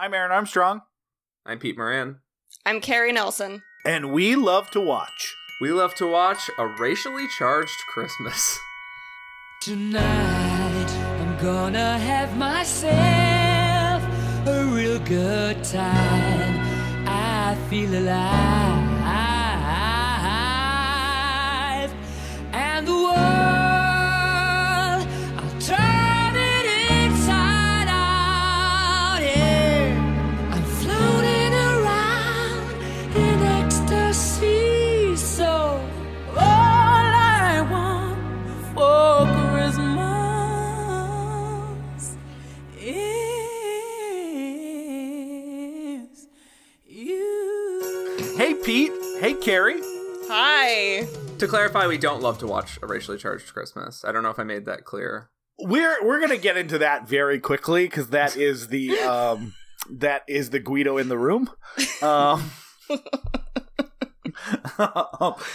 I'm Aaron Armstrong. I'm Pete Moran. I'm Carrie Nelson. And we love to watch. We love to watch a racially charged Christmas. Tonight, I'm gonna have myself a real good time. I feel alive. Carrie. Hi. To clarify, we don't love to watch a racially charged Christmas. I don't know if I made that clear. We're we're gonna get into that very quickly because that is the um that is the Guido in the room. Um,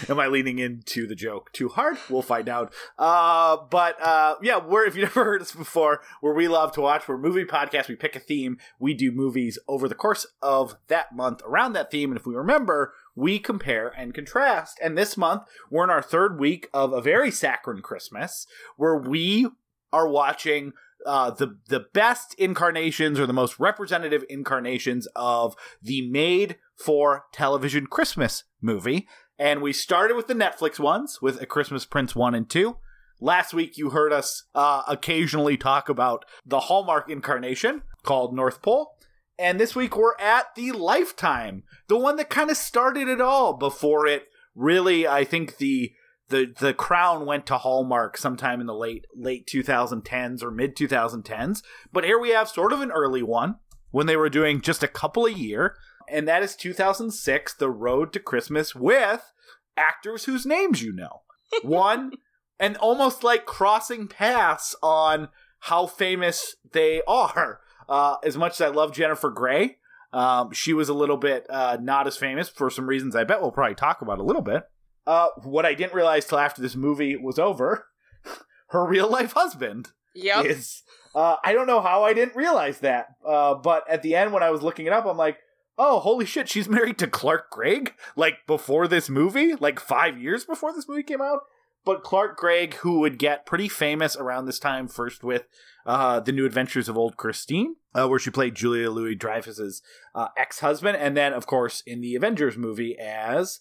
am I leaning into the joke too hard? We'll find out. Uh, but uh, yeah, we're if you've never heard us before, where we love to watch, we're movie podcast. We pick a theme, we do movies over the course of that month around that theme, and if we remember, we compare and contrast. And this month, we're in our third week of a very saccharine Christmas, where we are watching uh, the the best incarnations or the most representative incarnations of the made for television Christmas movie. And we started with the Netflix ones with A Christmas Prince 1 and 2. Last week, you heard us uh, occasionally talk about the Hallmark incarnation called North Pole. And this week, we're at the Lifetime, the one that kind of started it all before it really, I think, the the the crown went to Hallmark sometime in the late late 2010s or mid 2010s. But here we have sort of an early one when they were doing just a couple a year, and that is 2006, The Road to Christmas with actors whose names you know. One and almost like crossing paths on how famous they are. Uh, as much as I love Jennifer Grey, um, she was a little bit uh, not as famous for some reasons I bet we'll probably talk about a little bit. Uh, what I didn't realize till after this movie was over, her real life husband Yep. is. Uh, I don't know how I didn't realize that, uh, but at the end when I was looking it up, I'm like, oh, holy shit, she's married to Clark Gregg? Like before this movie? Like five years before this movie came out? But Clark Gregg, who would get pretty famous around this time, first with uh, The New Adventures of Old Christine, uh, where she played Julia Louis Dreyfus's uh, ex husband, and then, of course, in the Avengers movie as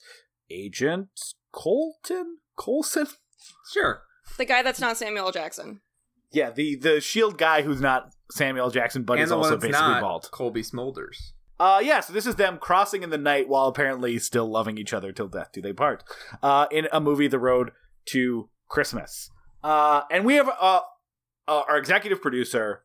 Agent Colton? Colson? Sure. The guy that's not Samuel Jackson. Yeah, the the Shield guy who's not Samuel Jackson, but and is also basically not bald. Colby Smulders. Uh, yeah, so this is them crossing in the night while apparently still loving each other till death do they part. Uh, in a movie, The Road to Christmas. Uh, and we have uh, uh, our executive producer,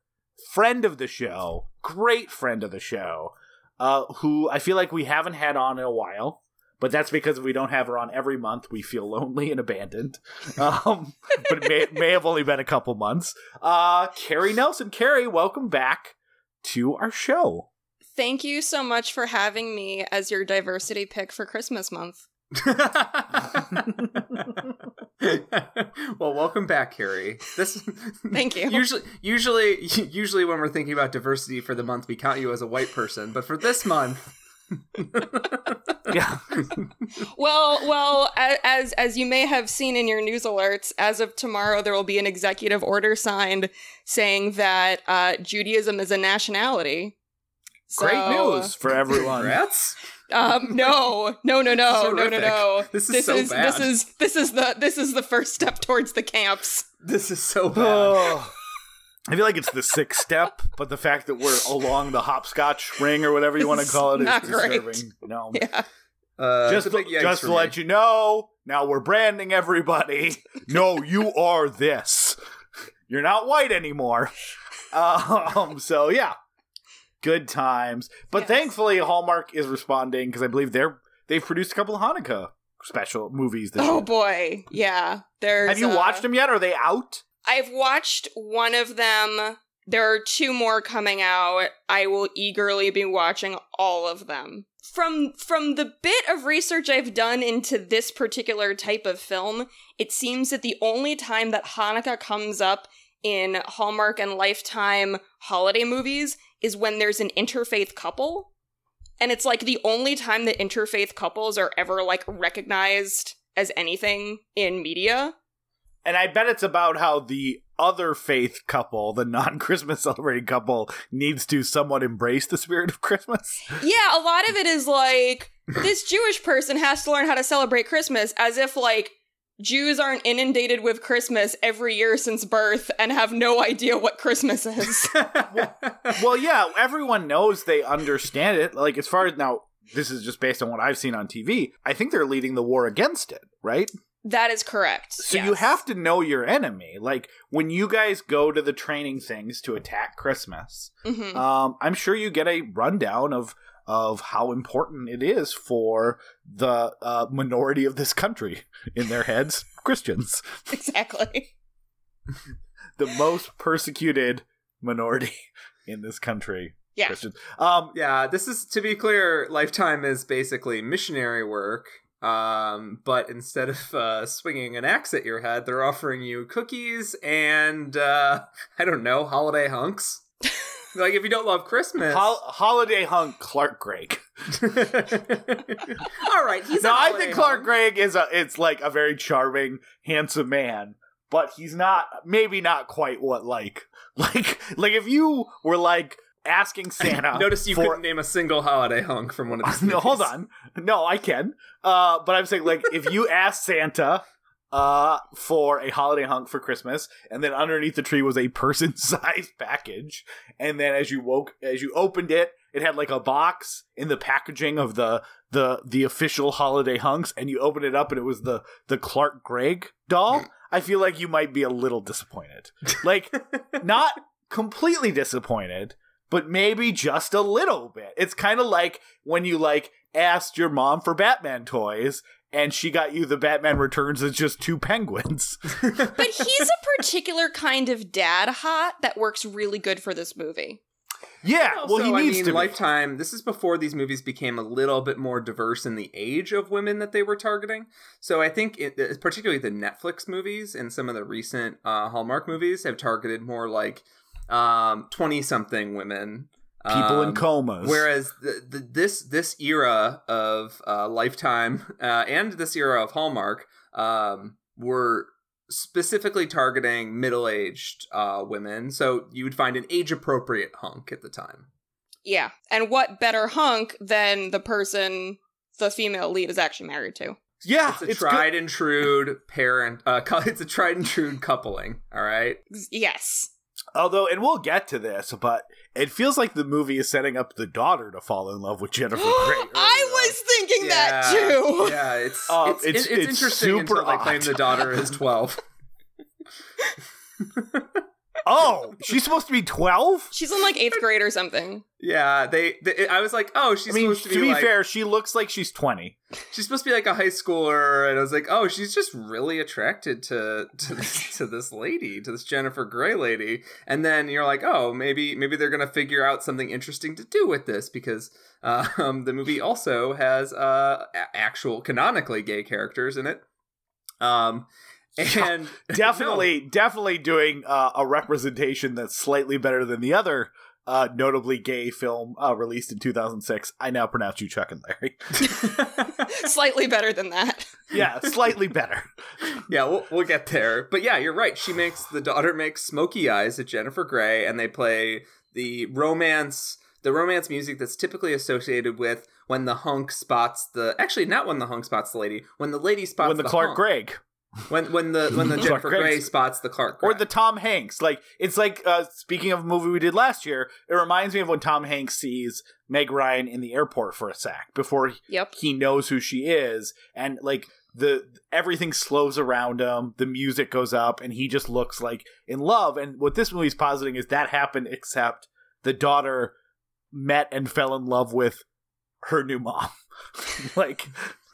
friend of the show, great friend of the show, uh, who I feel like we haven't had on in a while. But that's because if we don't have her on every month, we feel lonely and abandoned. Um, but it may, may have only been a couple months. Uh, Carrie Nelson. Carrie, welcome back to our show. Thank you so much for having me as your diversity pick for Christmas month. well, welcome back, Carrie. This Thank you. Usually, usually, usually, when we're thinking about diversity for the month, we count you as a white person. But for this month, Yeah. Well, well, as as you may have seen in your news alerts, as of tomorrow there will be an executive order signed saying that uh, Judaism is a nationality. Great news for everyone. rats. Um, no, no, no, no, no, no, horrific. no. This is so this bad. is this is the this is the first step towards the camps. This is so bad. Oh. I feel like it's the sixth step, but the fact that we're along the hopscotch ring or whatever you want to call it is not great. disturbing. No. Yeah. Uh, Just, to, just to let you know, now we're branding everybody. no, you are this. You're not white anymore. Um, so yeah, good times. But Yes. thankfully, Hallmark is responding because I believe they're they've produced a couple of Hanukkah special movies this Oh year. boy, yeah. There's. Have you uh, watched them yet? Are they out? I've watched one of them. There are two more coming out. I will eagerly be watching all of them. From from the bit of research I've done into this particular type of film, it seems that the only time that Hanukkah comes up in Hallmark and Lifetime holiday movies is when there's an interfaith couple. And it's like the only time that interfaith couples are ever like recognized as anything in media. And I bet it's about how the other faith couple, the non Christmas celebrating couple, needs to somewhat embrace the spirit of Christmas. Yeah, a lot of it is like this Jewish person has to learn how to celebrate Christmas as if like Jews aren't inundated with Christmas every year since birth and have no idea what Christmas is. well, yeah, everyone knows they understand it. Like, as far as now, this is just based on what I've seen on TV. I think they're leading the war against it, right? that is correct. So you have to know your enemy. Like, when you guys go to the training things to attack Christmas, Mhm. um, I'm sure you get a rundown of of how important it is for the uh, minority of this country in their heads, Christians, exactly. the most persecuted minority in this country, Yeah. Christians. Um, yeah, this is to be clear. Lifetime is basically missionary work. Um, but instead of uh, swinging an axe at your head, they're offering you cookies and uh, I don't know holiday hunks. Like if you don't love Christmas, hol- holiday hunk Clark Gregg. all right. He's no, a I think Clark hunk. Gregg is a it's like a very charming, handsome man, but he's not maybe not quite what like like like if you were like asking Santa. Notice you for, couldn't name a single holiday hunk from one of these. no, hold on. No, I can. Uh, but I'm saying like if you ask Santa uh for a holiday hunk for Christmas, and then underneath the tree was a person-sized package, and then as you woke as you opened it, it had like a box in the packaging of the the the official holiday hunks, and you open it up and it was the the Clark Gregg doll. I feel like you might be a little disappointed. Like not completely disappointed, but maybe just a little bit. It's kind of like when you like asked your mom for Batman toys and she got you the Batman Returns as just two penguins. But he's a particular kind of dad hot that works really good for this movie. yeah, Also, well he I needs mean, to. be. Lifetime. This is before these movies became a little bit more diverse in the age of women that they were targeting. So I think, it, particularly the Netflix movies and some of the recent uh, Hallmark movies have targeted more like twenty-something women, People in Um, comas. Whereas the, the, this this era of uh, Lifetime uh, and this era of Hallmark um, were specifically targeting middle aged uh, women, so you would find an age appropriate hunk at the time. Yeah. And what better hunk than the person the female lead is actually married to? yeah, It's a it's tried good. and true parent. Uh, it's a tried and true coupling. All right. Yes. Although, and we'll get to this, but it feels like the movie is setting up the daughter to fall in love with Jennifer Grey. I was thinking that too. Yeah, it's Uh, it's, it's- it's, it's it's interesting super until they claim the daughter is twelve. Oh, she's supposed to be twelve. She's in like eighth grade or something. yeah, they, they. I was like, oh, she's I mean, supposed to to be, be, like, fair, she looks like she's twenty. she's supposed to be like a high schooler, and I was like, oh, she's just really attracted to to this, to this lady, to this Jennifer Grey lady. And then you're like, oh, maybe maybe they're gonna figure out something interesting to do with this because um, the movie also has uh, actual canonically gay characters in it. Um, and definitely definitely doing uh, a representation that's slightly better than the other uh, notably gay film uh, released in 2006 i now pronounce you chuck and larry Slightly better than that. yeah slightly better yeah, we'll, we'll get there. But yeah, you're right. She makes the daughter makes smoky eyes at Jennifer Grey, and they play the romance, the romance music that's typically associated with when the hunk spots the. Actually, not when the hunk spots the lady. When the lady spots when the, clark hunk. gregg When when the when the Jennifer Grey spots the Clark or the tom hanks. Like it's like uh, speaking of a movie we did last year it reminds me of when tom hanks sees meg ryan in the airport for a sec before Yep. he knows who she is. And like the everything slows around him the music goes up and he just looks like in love. And what this movie's positing is that happened except the daughter met and fell in love with her new mom. Like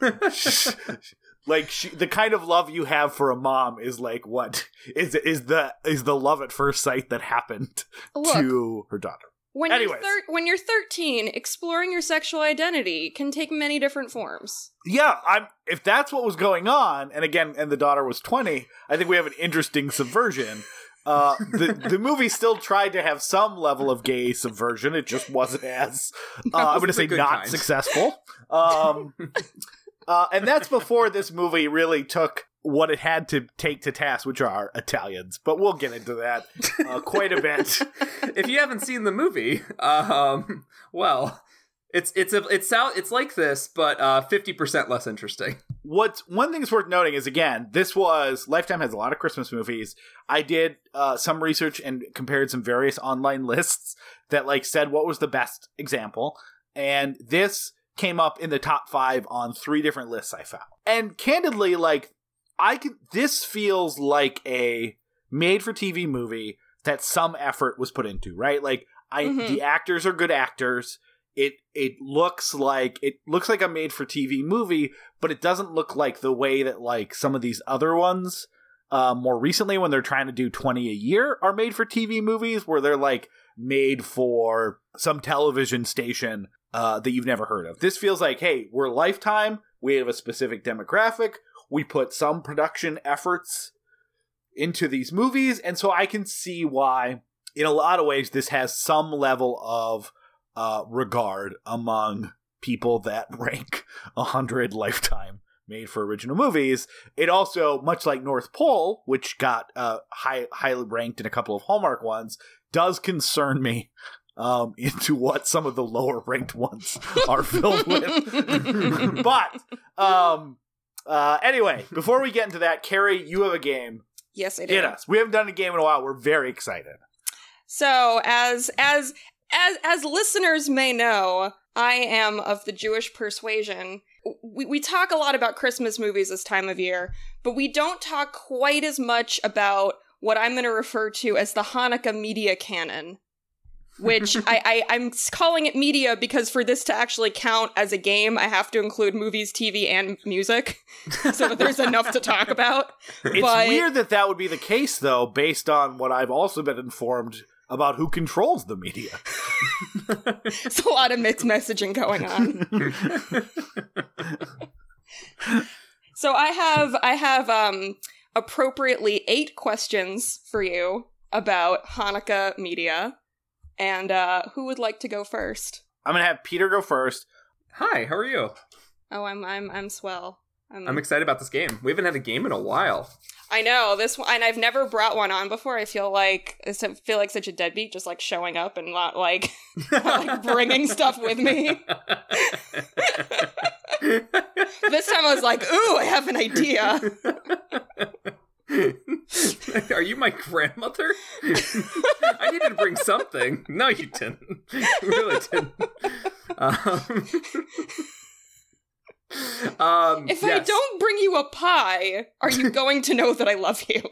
like she, the kind of love you have for a mom is like what is is the is the love at first sight that happened Look, to her daughter when you're thir- when you're 13, exploring your sexual identity can take many different forms. Yeah, I'm. If that's what was going on, and again, and the daughter was twenty, I think we have an interesting subversion. Uh, the the movie still tried to have some level of gay subversion. It just wasn't as uh, I'm going to say not kind. successful. Um, uh, and that's before this movie really took what it had to take to task, which are Italians. But we'll get into that uh, quite a bit. if you haven't seen the movie, um, well, it's it's a it's out it's like this, but uh, fifty percent less interesting. What's one thing that's worth noting is again, this was Lifetime has a lot of Christmas movies. I did uh, some research and compared some various online lists that like said what was the best example, and this came up in the top five on three different lists I found. And candidly, like I can, this feels like a made-for-TV movie that some effort was put into, right? Like I, Mhm. the actors are good actors. It it looks like it looks like a made-for-TV movie, but it doesn't look like the way that like some of these other ones uh, more recently when they're trying to do 20 a year are made for TV movies where they're like made for some television station uh, that you've never heard of. This feels like, hey, we're Lifetime. We have a specific demographic. We put some production efforts into these movies. And so I can see why, in a lot of ways, this has some level of uh, regard among people that rank 100 Lifetime made for original movies. It also, much like North Pole, which got uh, high, highly ranked in a couple of Hallmark ones, does concern me um, into what some of the lower ranked ones are filled with. but um, uh, anyway, before we get into that, Carrie, you have a game. Yes, I do. Hit us. We haven't done a game in a while. We're very excited. So, as as as as listeners may know, I am of the Jewish persuasion. We we talk a lot about Christmas movies this time of year, but we don't talk quite as much about what I'm going to refer to as the Hanukkah media canon. Which I, I I'm calling it media because for this to actually count as a game, I have to include movies, TV, and music, so that there's enough to talk about. It's But- weird that that would be the case, though, based on what I've also been informed about who controls the media. There's a lot of mixed messaging going on. So I have I have um appropriately eight questions for you about Hanukkah media. And uh who would like to go first? I'm gonna have Peter go first. Hi, how are you? Oh, I'm I'm I'm swell. I'm, I'm excited about this game. We haven't had a game in a while. I know this one, and I've never brought one on before. I feel like I feel like such a deadbeat, just like showing up and not like like bringing stuff with me. This time I was like, "Ooh, I have an idea." Are you my grandmother? I needed to bring something. No, you didn't. You really didn't. Um, um, If I don't bring you a pie, are you going to know that I love you?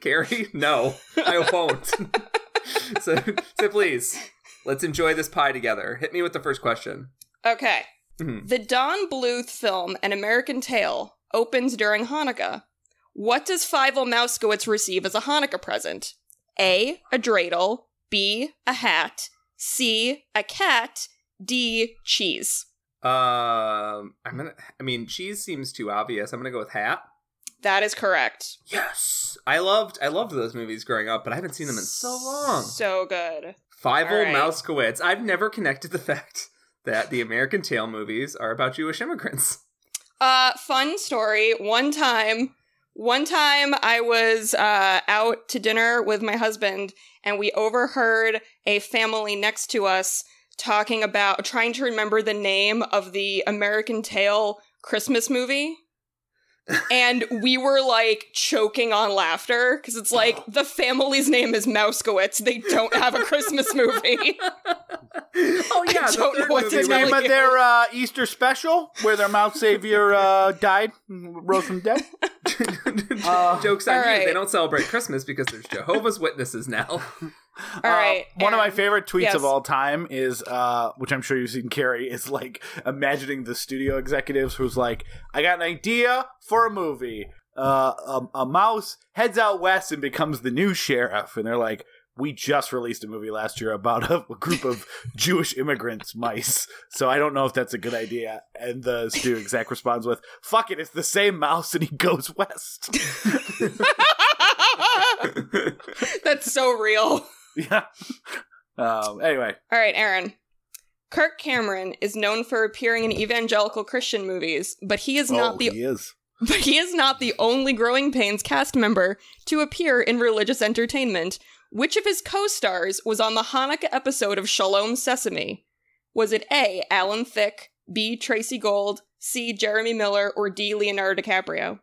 Carrie, no, I won't. so, so please, let's enjoy this pie together. Hit me with the first question. Okay. Mhm. The Don Bluth film An American Tail opens during Hanukkah. What does Fievel Mouskowitz receive as a Hanukkah present? A. A dreidel. B. A hat. C. A cat. D. Cheese. Um, I'm gonna. I mean, cheese seems too obvious. I'm gonna go with hat. That is correct. Yes, I loved. I loved those movies growing up, but I haven't seen them in so long. So good. Fievel All right. Mouskowitz. I've never connected the fact that the American Tail movies are about Jewish immigrants. Uh, fun story. One time, one time I was uh, out to dinner with my husband, and we overheard a family next to us talking about trying to remember the name of the American Tail Christmas movie. And we were like choking on laughter because it's like the family's name is Mouskowitz. They don't have a Christmas movie. oh yeah, I the don't know what movie to The where tell name of you. their uh, Easter special, where their Mount Savior uh, died, rose from the dead. Uh, Jokes on all you. They don't celebrate Christmas because there's Jehovah's Witnesses now. All Uh, right. one of my favorite tweets yes. of all time is, uh, which I'm sure you've seen, Carrie, is like imagining the studio executives who's like, I got an idea for a movie. Uh, a, a mouse heads out west and becomes the new sheriff. And they're like, we just released a movie last year about a, group of Jewish immigrants, mice. So I don't know if that's a good idea. And the studio exec responds with, fuck it, it's the same mouse and he goes west. That's so real. Yeah. Um, anyway, All right, Aaron. Kirk Cameron is known for appearing in evangelical Christian movies, but he is not oh, the he is. but he is not the only Growing Pains cast member to appear in religious entertainment. Which of his co-stars was on the Hanukkah episode of Shalom Sesame? Was it A. Alan Thicke, B. Tracey Gold, C. Jeremy Miller, or D. Leonardo DiCaprio?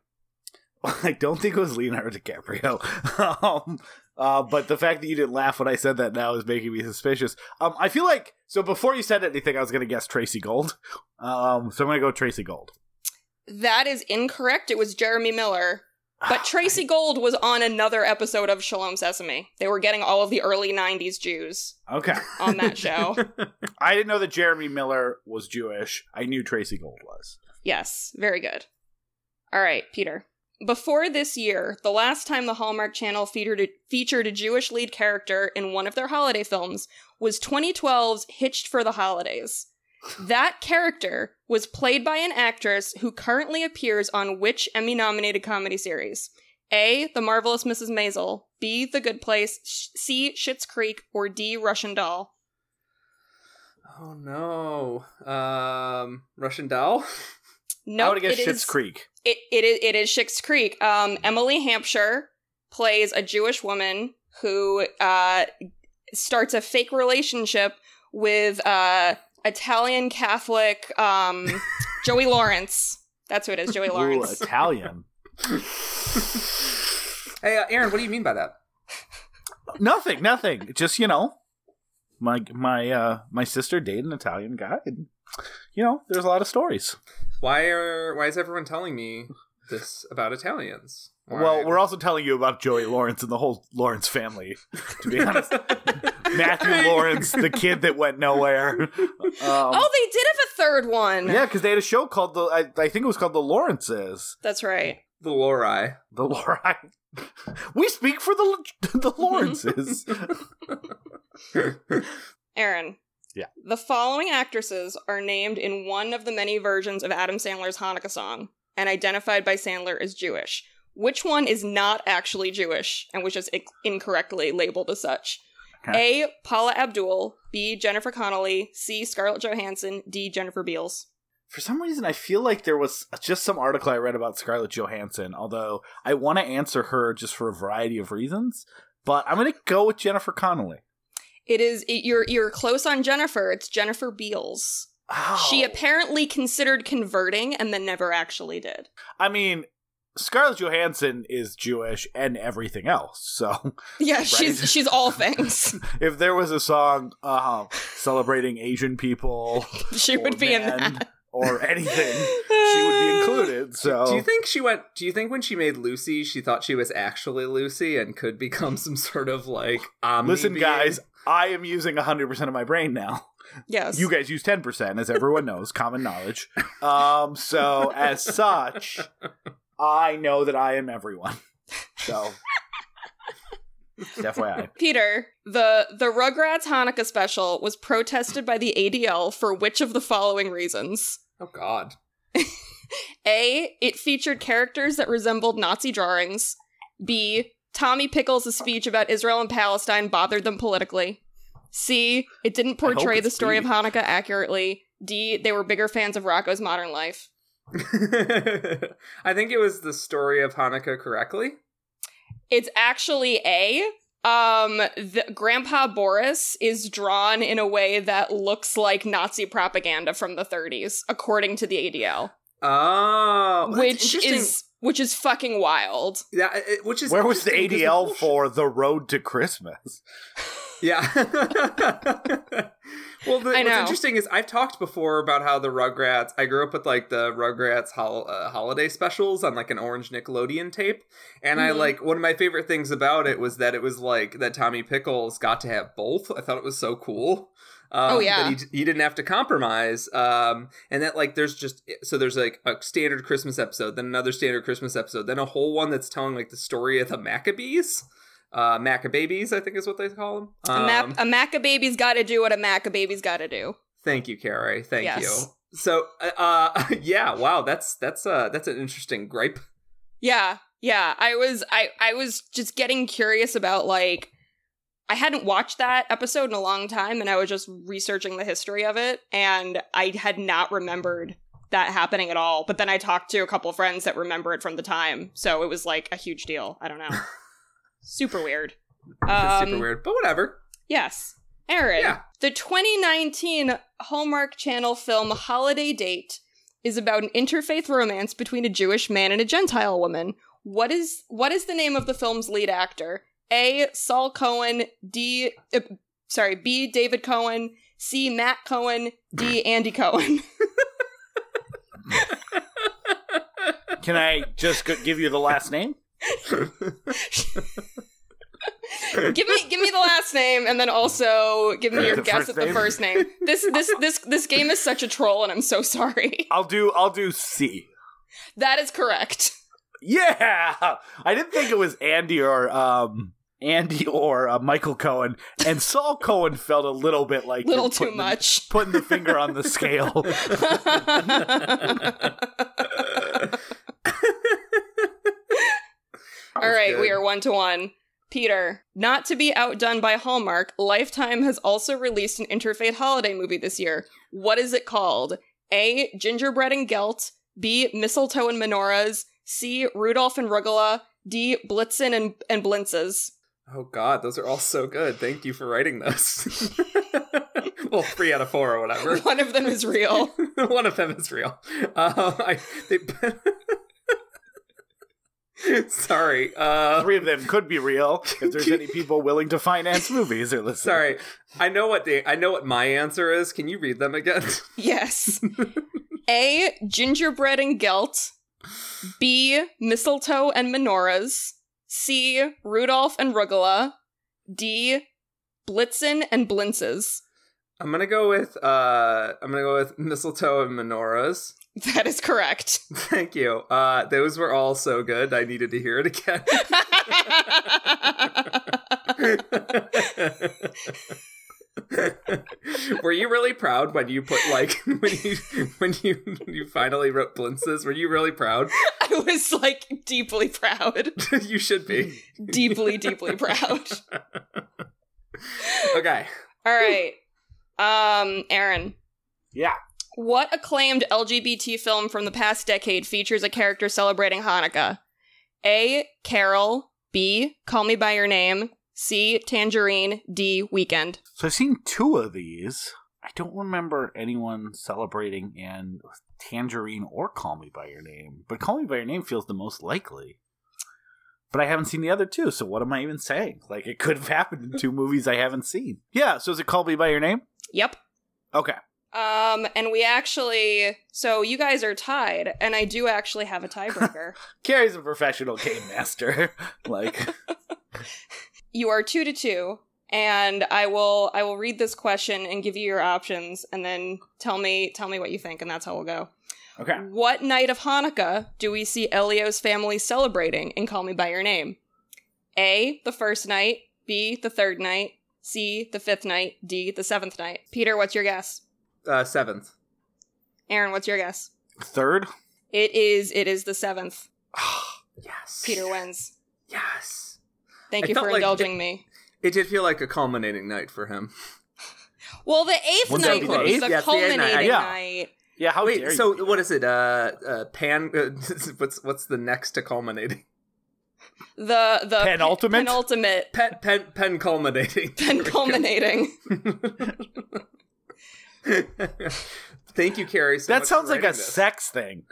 I don't think it was Leonardo DiCaprio. um, uh, but the fact that you didn't laugh when I said that now is making me suspicious. Um, I feel like so before you said anything, I was going to guess Tracey Gold. Um, so I'm going to go Tracey Gold. That is incorrect. It was Jeremy Miller. But Tracey Gold was on another episode of Shalom Sesame. They were getting all of the early 90s Jews Okay, on that show. I didn't know that Jeremy Miller was Jewish. I knew Tracey Gold was. yes, very good. All right, Peter. Before this year, the last time the Hallmark Channel featured a, featured a Jewish lead character in one of their holiday films was 2012's Hitched for the Holidays. That character was played by an actress who currently appears on which Emmy nominated comedy series? A. The Marvelous Mrs. Maisel, B. The Good Place, C. Schitt's Creek, or D. Russian Doll? oh no. Um, Russian doll. No, I would guess it Schitt's is- Creek. It, it is it is Schitt's Creek. Um, Emily Hampshire plays a Jewish woman who uh, starts a fake relationship with uh, Italian Catholic um, Joey Lawrence. That's who it is, Joey Ooh, Lawrence. Italian. Hey, uh, Aaron, what do you mean by that? nothing, nothing. Just you know, my my uh my sister dated an Italian guy, and you know, there's a lot of stories. Why are why is everyone telling me this about Italians? Why- Well, we're also telling you about Joey Lawrence and the whole Lawrence family. To be honest, Matthew Lawrence, the kid that went nowhere. Um, oh, they did have a third one. yeah, because they had a show called the I, I think it was called the Lawrences. That's right. the Lori. The Lori. We speak for the the Lawrences. Aaron. Yeah. The following actresses are named in one of the many versions of Adam Sandler's Hanukkah song and identified by Sandler as Jewish. Which one is not actually Jewish and was just incorrectly labeled as such? A. Paula Abdul. B. Jennifer Connelly. C. Scarlett Johansson. D. Jennifer Beals. For some reason, I feel like there was just some article I read about Scarlett Johansson. Although I want to answer her just for a variety of reasons, but I'm going to go with Jennifer Connelly. It is it, you're you're close on Jennifer. It's Jennifer Beals. Oh. She apparently considered converting and then never actually did. I mean, Scarlett Johansson is Jewish and everything else. So Yeah, she's she's all things. if there was a song uh, celebrating Asian people She would be in men that. or anything, she would be included. So Do you think she went? Do you think when she made Lucy, she thought she was actually Lucy and could become some sort of like omni Listen, being? guys, I am using 100% of my brain now. Yes. You guys use 10%, as everyone knows, common knowledge. Um, so, as such, I know that I am everyone. So, FYI. Peter, the the Rugrats Hanukkah special was protested by the ADL for which of the following reasons? Oh God. A. It featured characters that resembled Nazi drawings. B. Tommy Pickles' speech about Israel and Palestine bothered them politically. C. It didn't portray the story of Hanukkah accurately. D. They were bigger fans of Rocko's Modern Life. I think it was the story of Hanukkah correctly. It's actually A. Um, the, Grandpa Boris is drawn in a way that looks like Nazi propaganda from the 30s, according to the ADL, Oh, which is which is fucking wild. yeah, it- which is Where was the ADL for The Road to Christmas? Yeah. well, the, I what's interesting is I've talked before about how the Rugrats. I grew up with like the Rugrats hol- uh, holiday specials on like an orange Nickelodeon tape, and I Mhm. like one of my favorite things about it was that it was like that Tommy Pickles got to have both. I thought it was so cool. Um, Oh, yeah. he, he didn't have to compromise, um, and that like there's just so there's like a standard Christmas episode, then another standard Christmas episode, then a whole one that's telling like the story of the Maccabees, uh, Maccababies, I think is what they call them. a, Mac- a Maccababy's got to do what a Maccababy's got to do. Thank you, Carrie. Thank Yes. you. So, uh, uh, yeah, wow, that's that's uh that's an interesting gripe. Yeah, Yeah, I was I I was just getting curious about like I hadn't watched that episode in a long time and I was just researching the history of it and I had not remembered that happening at all. But then I talked to a couple friends that remember it from the time. So it was like a huge deal. I don't know. Super weird. Um, super weird, but whatever. Yes. Aaron, Yeah. the 2019 Hallmark Channel film Holiday Date is about an interfaith romance between a Jewish man and a Gentile woman. What is what is the name of the film's lead actor? A. Saul Cohen. D. Uh, sorry. B. David Cohen. C. Matt Cohen. D. Andy Cohen. Can I just give you the last name? give me give me the last name and then also give me your guess at the name? first name. This this this this game is such a troll and I'm so sorry. I'll do. I'll do C. That is correct. Yeah, I didn't think it was Andy or um Andy or uh, Michael Cohen, and Saul Cohen felt a little bit like Little too putting the- much. putting the finger on the scale. All right, we are one to one. Peter, not to be outdone by Hallmark, Lifetime has also released an interfaith holiday movie this year. What is it called? A. Gingerbread and Gelt. B. Mistletoe and Menorahs. C. Rudolph and Rugula. D. Blitzen and, and Blintzes. Oh God, those are all so good. Thank you for writing those. well, three out of four or whatever. One of them is real. One of them is real. Uh, I, they, sorry. Uh, Three of them could be real if there's any people willing to finance movies or listen. sorry. I know what they. I know what my answer is. Can you read them again? Yes. A. Gingerbread and Gelt. B. Mistletoe and Menorahs. C. Rudolph and Rugula. D. Blitzen and Blintzes. I'm gonna go with. Uh, I'm gonna go with mistletoe and menorahs. That is correct. Thank you. Uh, those were all so good. I needed to hear it again. Were you really proud when you put like when you when you you finally wrote blintzes? Were you really proud? I was like deeply proud. you should be. Deeply, deeply proud. Okay. All right. Um, Aaron. Yeah. What acclaimed LGBT film from the past decade features a character celebrating Hanukkah? A. Carol. B. Call Me By Your Name. C. Tangerine. D. Weekend. So I've seen two of these. I don't remember anyone celebrating in Tangerine or Call Me by Your Name, but Call Me by Your Name feels the most likely. But I haven't seen the other two, so what am I even saying? Like it could have happened in two movies I haven't seen. Yeah, so is it Call Me by Your Name? Yep. Okay. Um, and we actually, so you guys are tied, and I do actually have a tiebreaker. Carrie's a professional game master. like you are two to two, and I will, I will read this question and give you your options, and then tell me, tell me what you think, and that's how we'll go. Okay. What night of Hanukkah do we see Elio's family celebrating in Call Me By Your Name? A, the first night, B, the third night, C, the fifth night, D, the seventh night. Peter, what's your guess? Uh, seventh. Aaron, what's your guess? Third? It is, it is the seventh. Yes. Peter wins. Yes. Thank you for like indulging me. It did feel like a culminating night for him. Well, the eighth Wouldn't night was be would the be eighth? the Yes, the eighth night. culminating Yeah. night. Yeah, how Wait, dare so you? what is it? Uh, uh pan. Uh, what's what's the next to culminating? The the Penultimate? penultimate Pen pen pen culminating. pen culminating. Thank you, Carrie. So that much sounds for like a this. sex thing.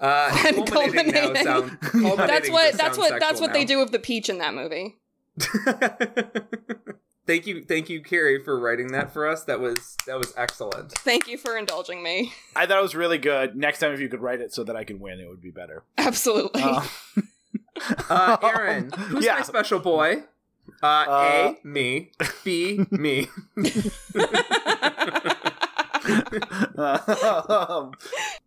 Uh, Pen culminating now culminating. That's what that's what that's sexual what they do with the peach in that movie. thank you, thank you, Carrie, for writing that for us. That was that was excellent. Thank you for indulging me. I thought it was really good. Next time, if you could write it so that I can win, it would be better. Absolutely. Uh, Uh, Aaron, who's Yeah. my special boy? Uh, Uh, A, me. B, me. um,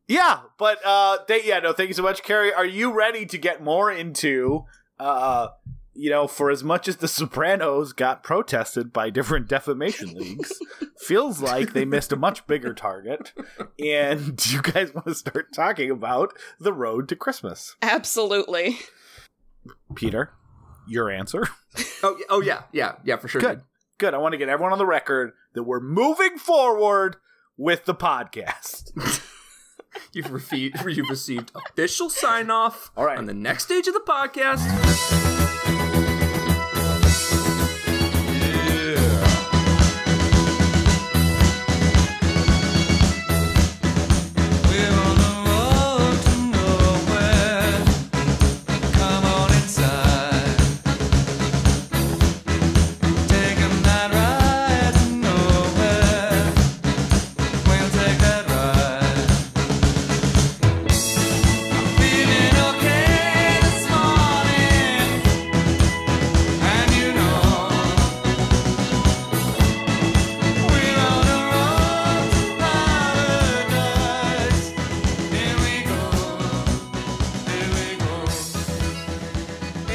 yeah, but uh, they, yeah, no, thank you so much, Carrie. Are you ready to get more into, uh, you know, for as much as The Sopranos got protested by different defamation leagues, feels like they missed a much bigger target. And you guys want to start talking about the road to Christmas? Absolutely. Peter, your answer. Oh, oh yeah, yeah, yeah, for sure. Good. Good. I want to get everyone on the record that we're moving forward with the podcast. You've, refe- you've received official sign off All right. on the next stage of the podcast.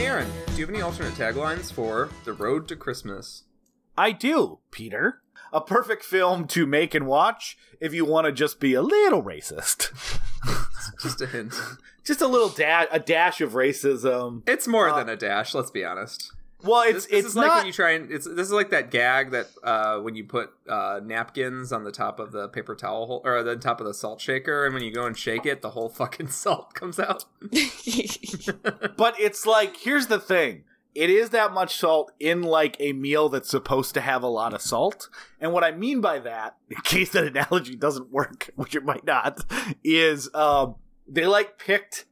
Aaron, do you have any alternate taglines for The Road to Christmas? I do, Peter. A perfect film to make and watch if you want to just be a little racist. Just a hint. just a little dash, a dash of racism. It's more uh, than a dash. Let's be honest. Well, it's This, this it's is like not. when you try and it's this is like that gag that uh, when you put uh, napkins on the top of the paper towel hol- or the top of the salt shaker, and when you go and shake it, the whole fucking salt comes out. but it's like here's the thing. It is that much salt in like a meal that's supposed to have a lot of salt. And what I mean by that, in case that analogy doesn't work, which it might not, is um they like picked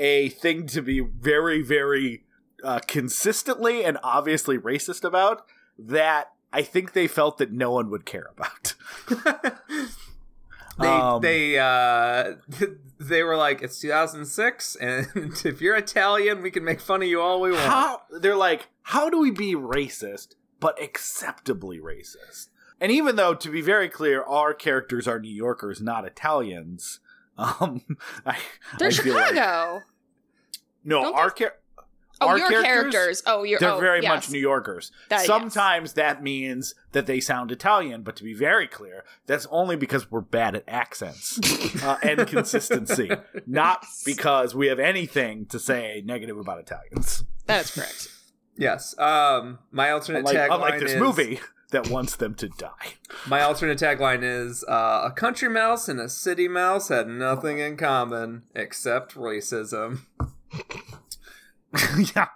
a thing to be very, very uh, consistently and obviously racist about that I think they felt that no one would care about. they Um, they uh, they were like, it's 2006, and if you're Italian, we can make fun of you all we want. how they're like how do we be racist but acceptably racist and even though to be very clear our characters are new yorkers not italians um I, They're I feel like- Chicago. no Don't our char- oh, our your characters. Oh, you're. they're oh, very yes. much new yorkers That- yes. sometimes that means that they sound italian but to be very clear that's only because we're bad at accents uh, and consistency not because we have anything to say negative about italians That is correct. Yes. Um, my alternate unlike, tagline unlike this is, movie that wants them to die. My alternate tagline is uh, a country mouse and a city mouse had nothing in common except racism. yeah.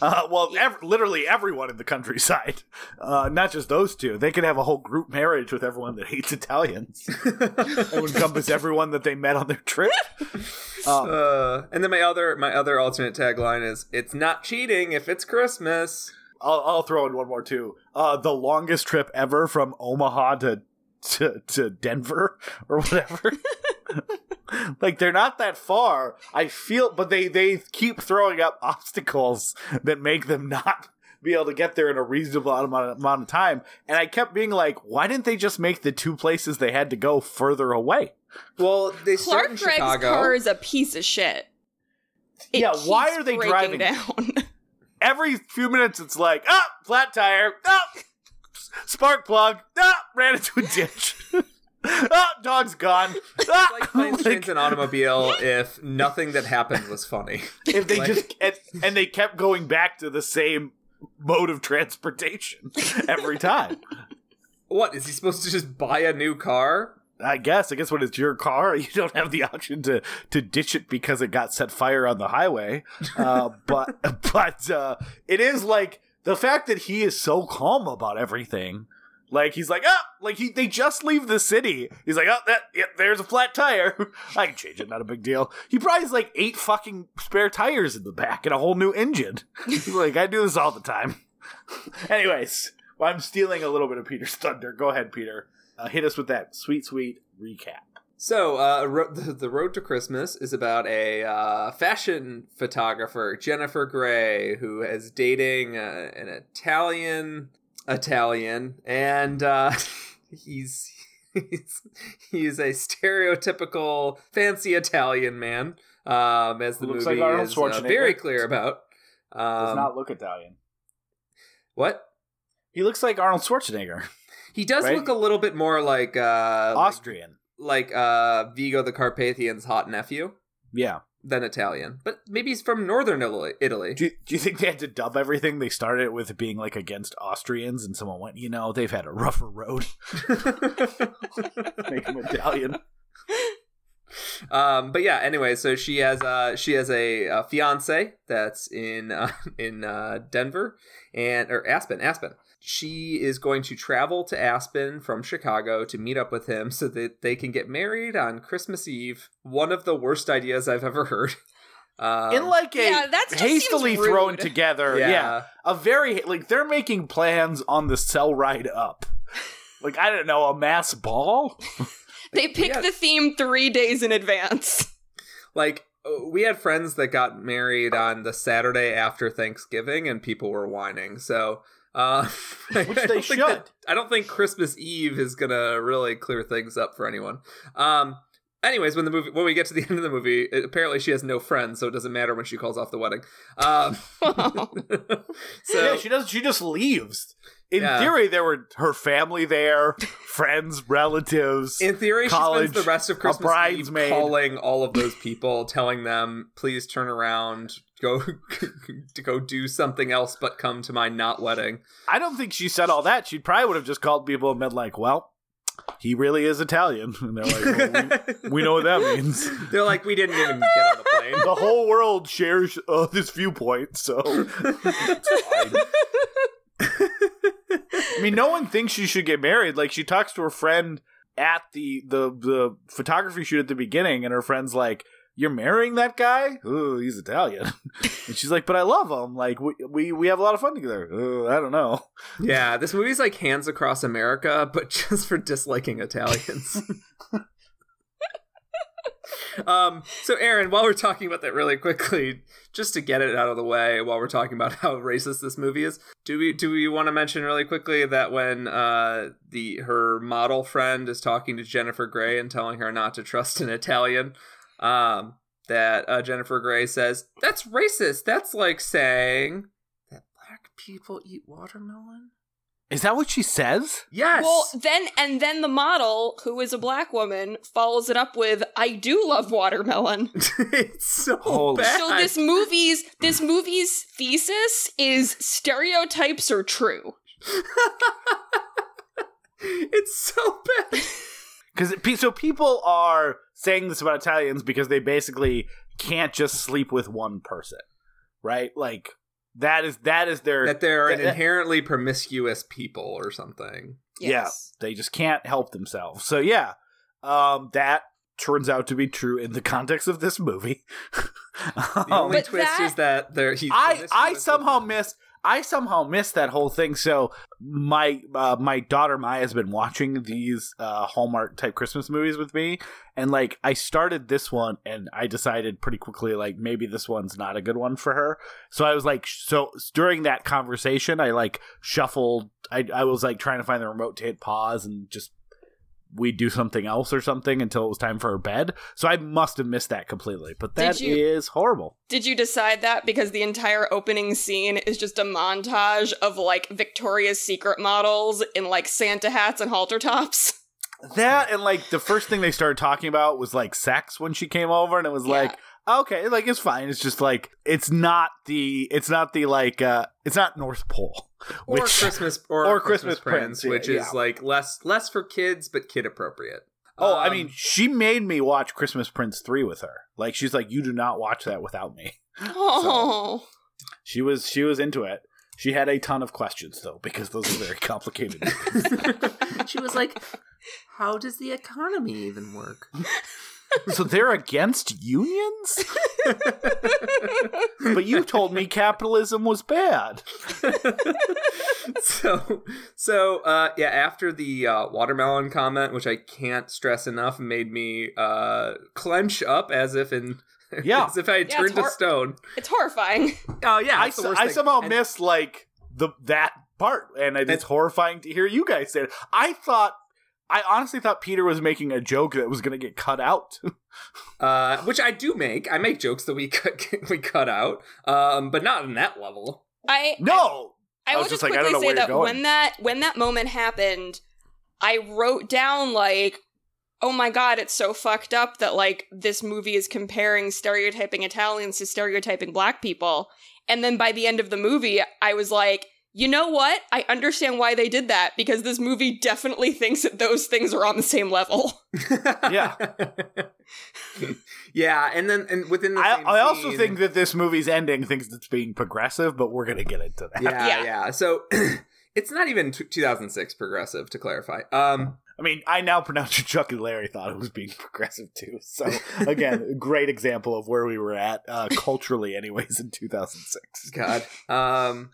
Uh, well, ev- literally everyone in the countryside, uh, not just those two. They could have a whole group marriage with everyone that hates Italians. it would encompass everyone that they met on their trip. Um, Uh, and then my other my other alternate tagline is it's not cheating if it's Christmas. I'll, I'll throw in one more too. Uh, the longest trip ever from Omaha to to, to Denver or whatever. like they're not that far. I feel, but they they keep throwing up obstacles that make them not be able to get there in a reasonable amount amount of time. And I kept being like, why didn't they just make the two places they had to go further away? Well, they Clark Gregg's Chicago. car is a piece of shit. It Yeah, why are they breaking driving- down? Every few minutes, it's like, ah, flat tire, ah, spark plug, ah, ran into a ditch. ah, dog's gone. Ah, like planes, Like, trains, and automobile. If nothing that happened was funny, if they Like- just and, and they kept going back to the same mode of transportation every time. what is he supposed to just buy a new car? I guess. I guess when it's your car, you don't have the option to to ditch it because it got set fire on the highway. Uh, but but uh, it is like the fact that he is so calm about everything. Like he's like, ah, like he they just leave the city. He's like, oh, that yep, there's a flat tire. I can change it, not a big deal. He probably has like eight fucking spare tires in the back and a whole new engine. Like, I do this all the time. Anyways, well, I'm stealing a little bit of Peter's thunder. Go ahead, Peter. Uh, hit us with that sweet, sweet recap. So, uh, ro- the, Road to Christmas is about a uh, fashion photographer, Jennifer Grey, who is dating uh, an Italian Italian, and uh, he's he's he's a stereotypical fancy Italian man, um, as the Looks movie like is uh, very clear about. Does Um, not look Italian. what He looks like Arnold Schwarzenegger, he does Right? look a little bit more like uh, like, Austrian. like uh, Vigo the Carpathian's hot nephew. Yeah, than Italian, but maybe he's from northern Italy. Italy. Do you, do you think they had to dub everything? They started with being like against Austrians, and someone went, you know, they've had a rougher road. Make them Italian. um, but yeah. Anyway, so she has uh she has a, uh fiance that's in uh, in uh, Denver and or Aspen Aspen. She is going to travel to Aspen from Chicago to meet up with him so that they can get married on Christmas Eve. One of the worst ideas I've ever heard. Um, In like a Yeah, that just hastily thrown together, yeah. a very like they're making plans on the cell ride up. Like I don't know, a mass ball. They pick Yeah. the theme three days in advance. like uh, we had friends that got married on the Saturday after Thanksgiving, and people were whining. So, uh, Which I they don't think should. that- I don't think Christmas Eve is gonna really clear things up for anyone. Um, anyways, when the movie when we get to the end of the movie, it- apparently she has no friends, so it doesn't matter when she calls off the wedding. Um, so yeah, she does. She just leaves. In Yeah. theory, there were her family there, friends, relatives. In theory, college, she spends the rest of Christmas Eve bridesmaid. calling all of those people, telling them, "Please turn around, go to go do something else, but come to my not wedding." I don't think she said all that. She probably would have just called people and been like, "Well, he really is Italian." And they're like, well, we, "We know what that means." They're like, "We didn't even get on the plane." The whole world shares uh, this viewpoint, so. I mean, no one thinks she should get married. Like she talks to her friend at the the the photography shoot at the beginning, and her friend's like, "You're marrying that guy? Oh, he's Italian." and she's like, "But I love him. Like we we, we have a lot of fun together." Uh, I don't know. yeah, this movie's like Hands Across America, but just for disliking Italians. um, so Aaron, while we're talking about that really quickly, just to get it out of the way, while we're talking about how racist this movie is, do we do we want to mention really quickly that when uh the her model friend is talking to Jennifer Grey and telling her not to trust an Italian, um, that uh, Jennifer Grey says that's racist. That's like saying that black people eat watermelon. Is that what she says? Yes. Well, then and then the model, who is a black woman, follows it up with, "I do love watermelon." it's so Holy- bad. So this movie's this movie's thesis is stereotypes are true. it's so bad. Because so people are saying this about Italians because they basically can't just sleep with one person, right? Like that is that is their that they're an that- inherently promiscuous people or something. yeah. They just can't help themselves. So yeah, um, that turns out to be true in the context of this movie. The Um, only But twist that- is that they're I I somehow with- missed I somehow missed that whole thing. So my uh, my daughter Maya has been watching these uh, Hallmark type Christmas movies with me, and like I started this one, and I decided pretty quickly like maybe this one's not a good one for her. So I was like, so during that conversation, I like shuffled. I I was like trying to find the remote to hit pause and just we do something else or something until it was time for her bed. So I must have missed that completely. But that Did is horrible. Did you decide that because the entire opening scene is just a montage of like Victoria's Secret models in like Santa hats and halter tops? That and like the first thing they started talking about was like sex when she came over, and it was Yeah. like, okay, like it's fine. It's just like it's not the it's not the like uh it's not North Pole, or which Christmas or, or Christmas, Christmas Prince, Prince, which yeah. is like less less for kids but kid appropriate. oh, I Um, mean, she made me watch Christmas Prince three with her. Like she's like, you do not watch that without me. Oh. She was she was into it. She had a ton of questions though because those are very complicated. she was like, "How does the economy even work?" So they're against unions, but you told me capitalism was bad. so so uh yeah after the uh watermelon comment which i can't stress enough made me uh clench up as if in Yeah. as if i had Yeah, turned it's to stone It's horrifying. oh yeah I, that's the s- worst I somehow And- missed like the that part, and it- it's horrifying to hear you guys say it. I thought, I honestly thought Peter was making a joke that was going to get cut out. uh which i do make i make jokes that we cut we cut out um but not in that level I no, I, I will was just just like, I quickly don't know say where you're that when that when that moment happened, I wrote down like, oh my god, it's so fucked up that like this movie is comparing stereotyping Italians to stereotyping black people. And then by the end of the movie, I was like, you know what? I understand why they did that because this movie definitely thinks that those things are on the same level. Yeah. yeah, and then and within the I, same I also scene- think that this movie's ending thinks it's being progressive, but we're gonna get into that. yeah, Yeah. yeah. So it's not even t- 2006 progressive to clarify. Um I mean, I now pronounce you Chuck and Larry thought it was being progressive too. So again, great example of where we were at uh, culturally, anyways, in 2006. God. Um,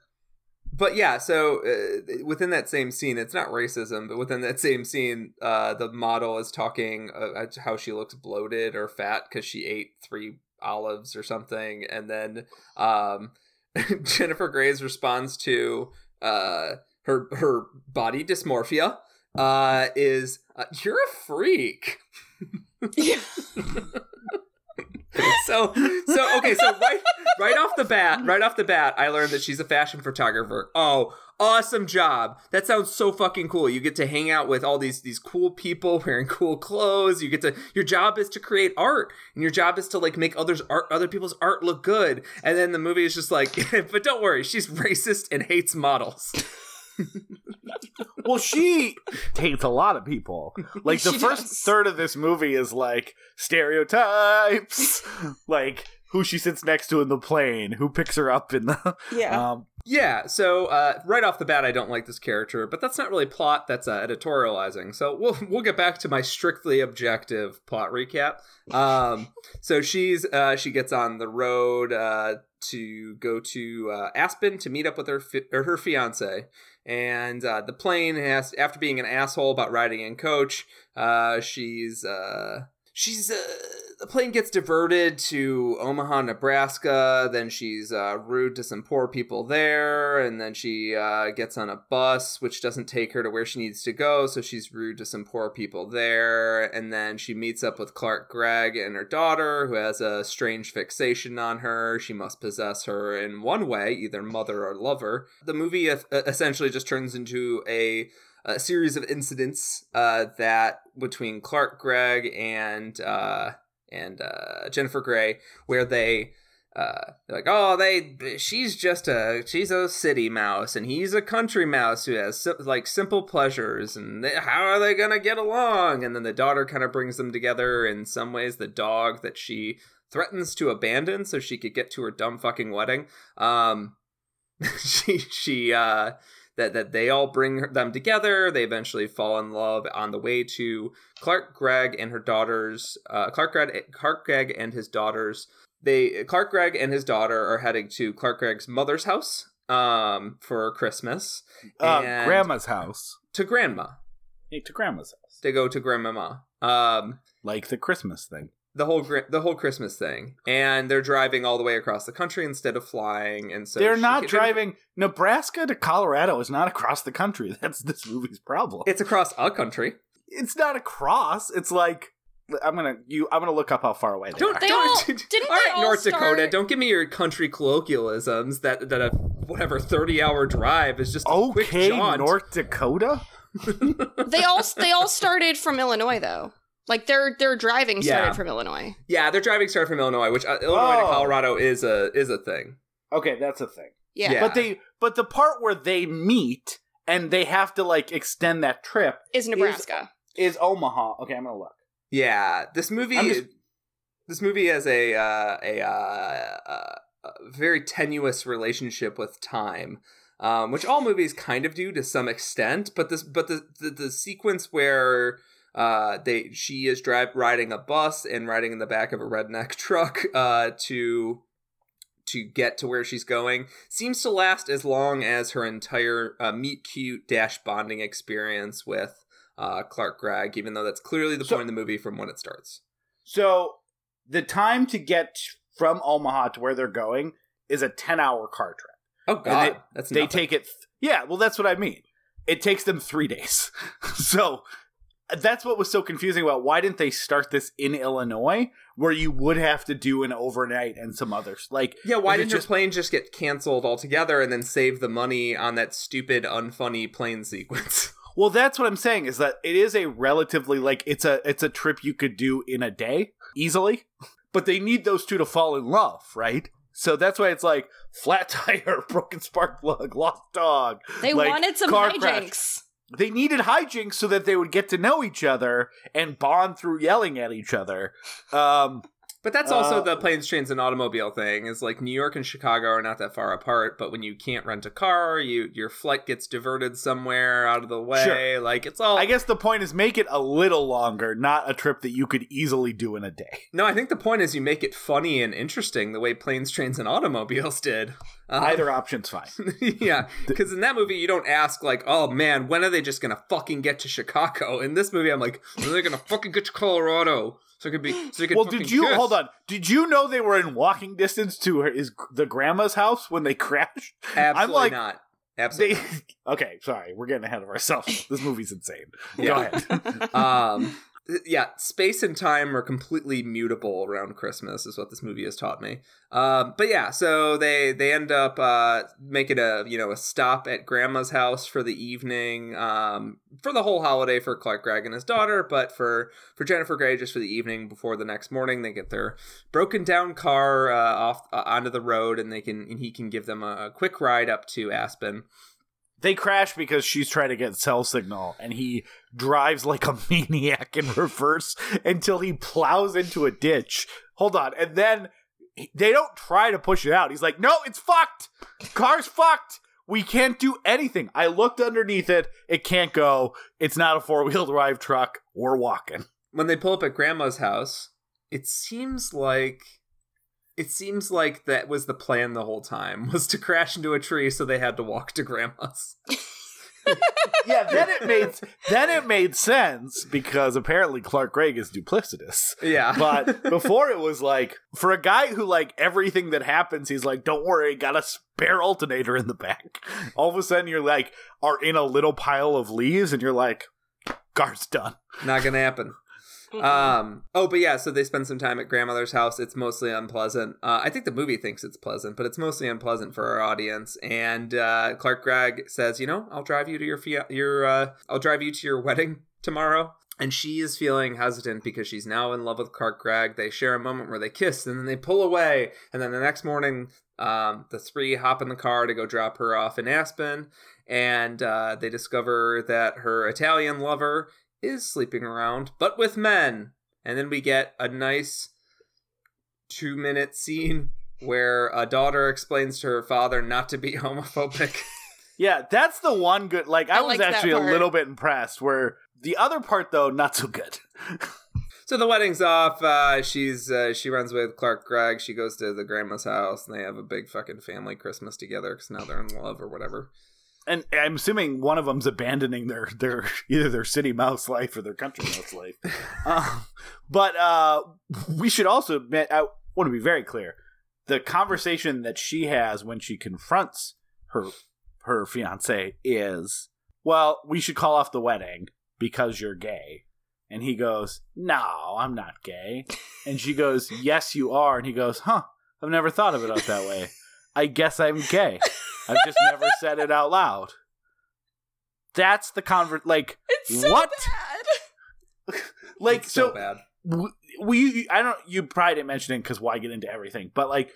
but yeah, so uh, within that same scene, it's not racism, but within that same scene, uh, the model is talking uh, how she looks bloated or fat because she ate three olives or something, and then um, Jennifer Grey's response to uh, her her body dysmorphia uh, is uh, "You're a freak." yeah. so so okay so right right off the bat right off the bat i learned that she's a fashion photographer. Oh awesome job. That sounds so fucking cool. You get to hang out with all these these cool people wearing cool clothes. You get to your job is to create art and your job is to like make others art other people's art look good. And then the movie is just like but don't worry she's racist and hates models Well, she hates a lot of people. Like the She first does. third of this movie is like stereotypes, like who she sits next to in the plane, who picks her up in the. Yeah. Um, Yeah, so uh, right off the bat, I don't like this character, but that's not really plot. That's uh, editorializing. So we'll we'll get back to my strictly objective plot recap. Um, so she's uh, she gets on the road uh, to go to uh, Aspen to meet up with her fi- or her fiance, and uh, the plane has after being an asshole about riding in coach, uh, she's uh, she's uh, the plane gets diverted to Omaha, Nebraska. Then she's uh, rude to some poor people there, and then she uh, gets on a bus, which doesn't take her to where she needs to go. So she's rude to some poor people there, and then she meets up with Clark Gregg and her daughter, who has a strange fixation on her. She must possess her in one way, either mother or lover. The movie essentially just turns into a a series of incidents uh, that between Clark Gregg and uh, and uh, Jennifer Grey, where they uh, like, oh, they she's just a she's a city mouse and he's a country mouse who has like simple pleasures and they, how are they gonna get along? And then the daughter kind of brings them together. In some ways, the dog that she threatens to abandon so she could get to her dumb fucking wedding. Um, she she uh that that they all bring them together. They eventually fall in love on the way to Clark Gregg and her daughters. Uh, Clark Gregg, Clark Gregg and his daughters. They Clark Gregg and his daughter are heading to Clark Gregg's mother's house um for Christmas uh, And- grandma's house. to grandma. Hey, to grandma's house. They go to grandmama. Um Like the Christmas thing. The whole gr- the whole Christmas thing, and they're driving all the way across the country instead of flying, and so They're not can- driving. Nebraska to Colorado is not across the country. That's this movie's problem. It's across a country. it's not across. It's like I'm gonna you. I'm gonna look up how far away they Don't are. They don't. all- didn't all they all North Dakota. Don't give me your country colloquialisms. That that a whatever thirty hour drive is just a quick Okay, jaunt. North Dakota. they all they all started from Illinois though. Like their their driving started Yeah. from Illinois. Yeah, they're driving started from Illinois, which uh, Illinois to Oh. Colorado is a is a thing. Okay, that's a thing. Yeah. Yeah. But they but the part where they meet and they have to like extend that trip Is Nebraska. is Omaha. Okay, I'm gonna look. Yeah, this movie. Just- This movie has a uh, a, uh, uh, a very tenuous relationship with time, um, which all movies kind of do to some extent. But this, but the the, the sequence where uh, they she is drive riding a bus and riding in the back of a redneck truck uh, to to get to where she's going seems to last as long as her entire uh, meet cute dash bonding experience with uh, Clark Gregg, even though that's clearly the So- point of the movie from when it starts. So the time to get from Omaha to where they're going is a 10 hour car trip. Oh God, they- that's They nothing. take it. Th- yeah, well, that's what I mean. It takes them three days. so that's what was so confusing about why didn't they start this in Illinois, where you would have to do an overnight and some others like. Yeah, why didn't your plane just get canceled altogether and then save the money on that stupid, unfunny plane sequence? Well, that's what I'm saying is that it is a relatively like it's a it's a trip you could do in a day easily, but they need those two to fall in love, right? So that's why it's like flat tire, broken spark plug, lost dog. They like, wanted some car crash. hijinks. They needed hijinks so that they would get to know each other and bond through yelling at each other. Um, But that's also Uh, the planes, trains, and automobile thing. Is like New York and Chicago are not that far apart, but when you can't rent a car, you your flight gets diverted somewhere out of the way. Sure. Like it's all. I guess the point is make it a little longer, not a trip that you could easily do in a day. no, I think the point is you make it funny and interesting the way planes, trains, and automobiles did. Uh, Either option's fine. yeah, because in that movie you don't ask like, "Oh man, when are they just gonna fucking get to Chicago?" In this movie, I'm like, "When are they gonna fucking get to Colorado?" So it could be. So they could Well, did you kiss. hold on? Did you know they were in walking distance to her, is the grandma's house when they crashed? Absolutely I'm like, not. They, Absolutely. okay, sorry, we're getting ahead of ourselves. This movie's insane. Go ahead. um yeah space and time are completely mutable around christmas is what this movie has taught me. Um but yeah so they they end up uh making a you know a stop at grandma's house for the evening um for the whole holiday for clark gregg and his daughter but for for jennifer grey just for the evening before the next morning they get their broken down car uh, off uh, onto the road and they can and he can give them a, a quick ride up to aspen they crash because she's trying to get cell signal, and he drives like a maniac in reverse until he plows into a ditch. Hold on, and then they don't try to push it out. He's like, "No, it's fucked. Car's fucked." We can't do anything. I looked underneath it. It can't go. It's not a four wheel drive truck. We're walking. when they pull up at grandma's house, it seems like it seems like that was the plan the whole time was to crash into a tree so they had to walk to grandma's. Yeah, then it made then it made sense because apparently Clark Gregg is duplicitous. Yeah. But before it was like for a guy who like everything that happens, he's like, "Don't worry, got a spare alternator in the back." All of a sudden, you're like, are in a little pile of leaves, and you're like, "Car's done." Not gonna happen. Um. Oh, but yeah. So they spend some time at grandmother's house. It's mostly unpleasant. Uh, I think the movie thinks it's pleasant, but it's mostly unpleasant for our audience. And uh, Clark Gregg says, "You know, I'll drive you to your fia- your uh, I'll drive you to your wedding tomorrow." And she is feeling hesitant because she's now in love with Clark Gregg. They share a moment where they kiss, and then they pull away. And then the next morning, um, the three hop in the car to go drop her off in Aspen, and uh, they discover that her Italian lover is sleeping around, but with men. And then we get a nice two minute scene where a daughter explains to her father not to be homophobic. Yeah, that's the one good. Like, I, I was actually a little bit impressed. Where the other part, though, not so good. so the wedding's off. Uh, she's uh, she runs with Clark Gregg. She goes to the grandma's house, and they have a big fucking family Christmas together because now they're in love or whatever. And I'm assuming one of them's abandoning their their either their city mouse life or their country mouse life. Um, but uh, we should also admit, I want to be very clear: the conversation that she has when she confronts her her fiance is, "Well, we should call off the wedding because you're gay." And he goes, "No, I'm not gay." And she goes, "Yes, you are." And he goes, "Huh? I've never thought of it out that way. I guess I'm gay." I've just never said it out loud. That's the convert. Like, it's so what? bad. like It's so. bad. w- we, I don't. You probably didn't mention it because why get into everything? But like,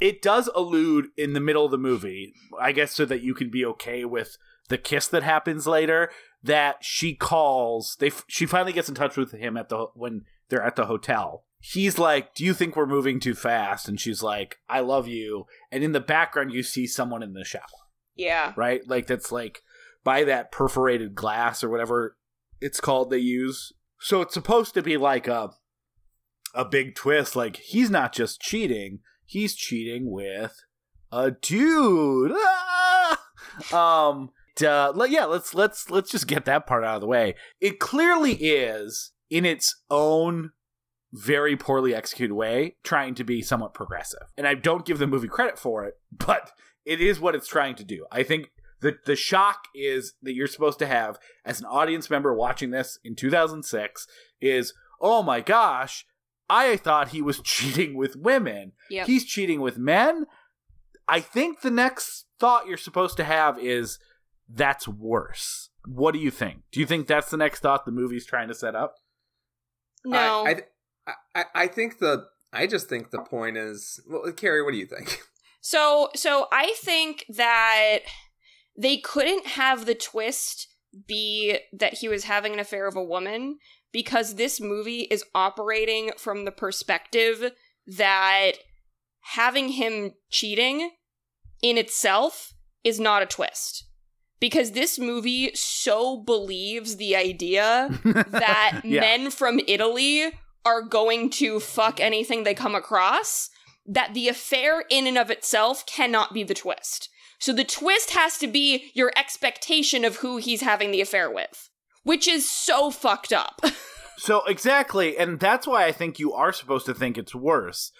it does allude in the middle of the movie. I guess so that you can be okay with the kiss that happens later. That she calls. They. She finally gets in touch with him at the when they're at the hotel. He's like, "Do you think we're moving too fast?" And she's like, "I love you." And in the background, you see someone in the shower Yeah. right? Like that's like by that perforated glass or whatever it's called they use. So it's supposed to be like a a big twist like he's not just cheating, he's cheating with a dude. Ah! Um uh, yeah, let's let's let's just get that part out of the way. It clearly is in its own very poorly executed way trying to be somewhat progressive. And I don't give the movie credit for it, but it is what it's trying to do. I think the the shock is that you're supposed to have as an audience member watching this in 2006 is oh my gosh, I thought he was cheating with women. Yep. He's cheating with men. I think the next thought you're supposed to have is that's worse. what do you think? Do you think that's the next thought the movie's trying to set up? No. I, I, th- I, I think the I just think the point is well, Carrie, what do you think? So so I think that they couldn't have the twist be that he was having an affair of a woman because this movie is operating from the perspective that having him cheating in itself is not a twist. Because this movie so believes the idea that Yeah. men from Italy are going to fuck anything they come across, that the affair in and of itself cannot be the twist. So the twist has to be your expectation of who he's having the affair with, which is so fucked up. So exactly, and that's why I think you are supposed to think it's worse.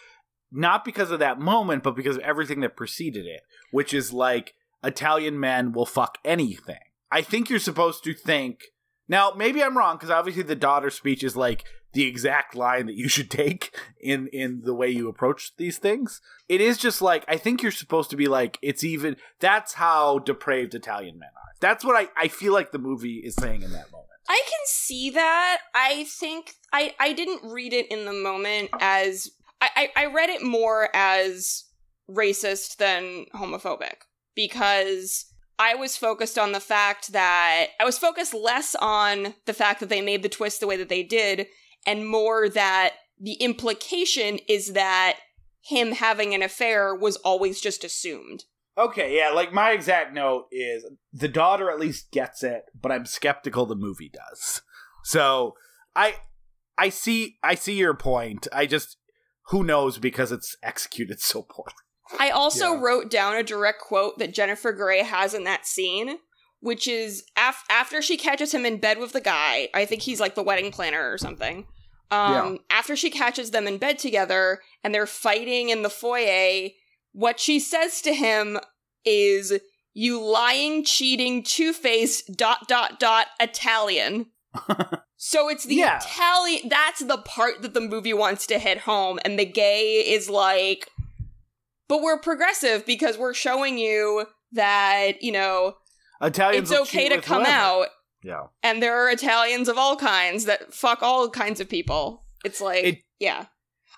Not because of that moment, but because of everything that preceded it, which is like Italian men will fuck anything. I think you're supposed to think. Now, maybe I'm wrong because obviously the daughter speech is like the exact line that you should take in in the way you approach these things. It is just like I think you're supposed to be like it's even that's how depraved Italian men are. That's what I I feel like the movie is saying in that moment. I can see that. I think I I didn't read it in the moment as I I, I read it more as racist than homophobic because I was focused on the fact that I was focused less on the fact that they made the twist the way that they did and more that the implication is that him having an affair was always just assumed. Okay, yeah, like my exact note is the daughter at least gets it, but I'm skeptical the movie does. So I I see I see your point. I just who knows because it's executed so poorly. I also Yeah. wrote down a direct quote that Jennifer Grey has in that scene, which is af- after she catches him in bed with the guy. I think he's like the wedding planner or something. Um, After she catches them in bed together and they're fighting in the foyer, what she says to him is, "You lying, cheating, two-faced dot dot dot Italian." So it's the Yeah. Italian. That's the part that the movie wants to hit home, and the gay is like, but we're progressive because we're showing you that you know Italians it's okay to come whoever. out, Yeah. and there are Italians of all kinds that fuck all kinds of people. It's like, It- yeah,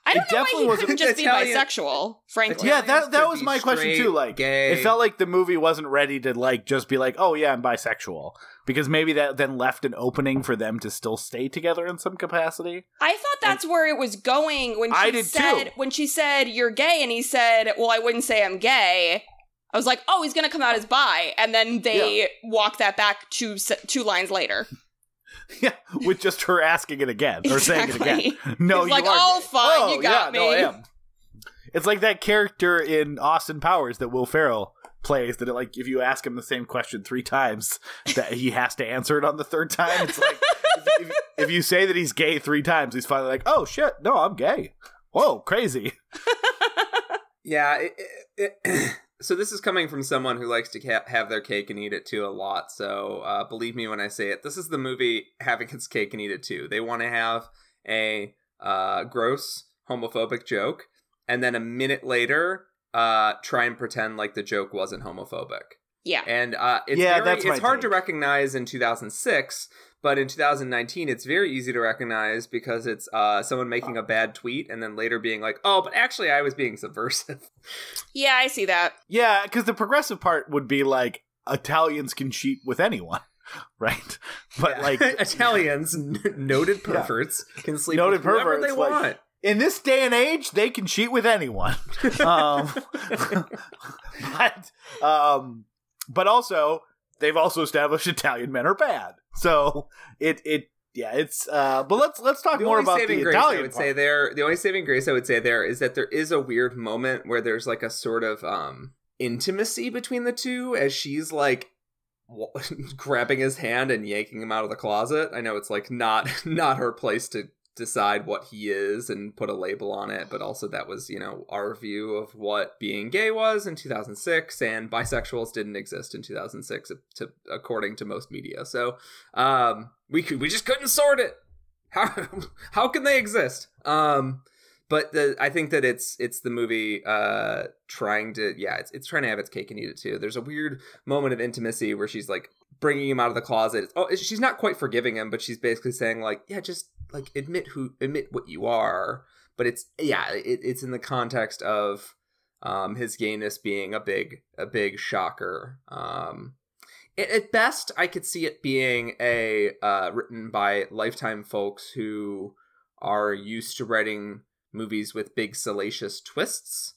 I don't know why he couldn't just Italian- be bisexual. Frankly, Yeah, that that was be my question too. Like gay. it felt like the movie wasn't ready to like just be like, "Oh yeah, I'm bisexual." Because maybe that then left an opening for them to still stay together in some capacity. I thought that's where it was going when she I did said too. when she said you're gay, and he said, "Well, I wouldn't say I'm gay." I was like, "Oh, he's gonna come out as bi," and then they walk that back two two lines later. Yeah, with just her asking it again or saying it again. No, He's you like, are "Oh, gay." fine, Oh, you got yeah, no, I me." am. It's like that character in Austin Powers that Will Ferrell plays. That like if you ask him the same question three times, that he has to answer it on the third time. It's like if, if, if you say that he's gay three times, he's finally like, "Oh shit, no, I'm gay." Whoa, crazy. Yeah. It, it, it- so this is coming from someone who likes to ca- have their cake and eat it too a lot. So uh, believe me when I say it. This is the movie having its cake and eat it too. They want to have a uh, gross homophobic joke, and then a minute later, uh, try and pretend like the joke wasn't homophobic. Yeah. And uh, it's Yeah, very, that's my it's hard to recognize in 2006, but in 2019, it's very easy to recognize because it's uh, someone making a bad tweet and then later being like, "Oh, but actually, I was being subversive." Yeah, I see that. Yeah, because the progressive part would be like Italians can cheat with anyone, right? But Yeah. like Italians, n- noted perverts, can sleep Noted with whoever perverts, they like- want. in this day and age, they can cheat with anyone. um, but um, but also they've also established Italian men are bad. So it it yeah it's uh. But let's let's talk The more about the grace I would part. say there. The only saving grace I would say there is that there is a weird moment where there's like a sort of um intimacy between the two as she's like grabbing his hand and yanking him out of the closet. I know it's like not not her place to decide what he is and put a label on it, but also that was, you know, our view of what being gay was in 2006 and bisexuals didn't exist in 2006 to according to most media. So, um we could we just couldn't sort it. How how can they exist? Um but the I think that it's it's the movie uh trying to yeah, it's it's trying to have its cake and eat it too. There's a weird moment of intimacy where she's like bringing him out of the closet. Oh, she's not quite forgiving him, but she's basically saying like, yeah, just like admit who admit what you are. But it's yeah, it, it's in the context of um, his gayness being a big a big shocker. Um, it, at best, I could see it being a uh, written by Lifetime folks who are used to writing movies with big salacious twists.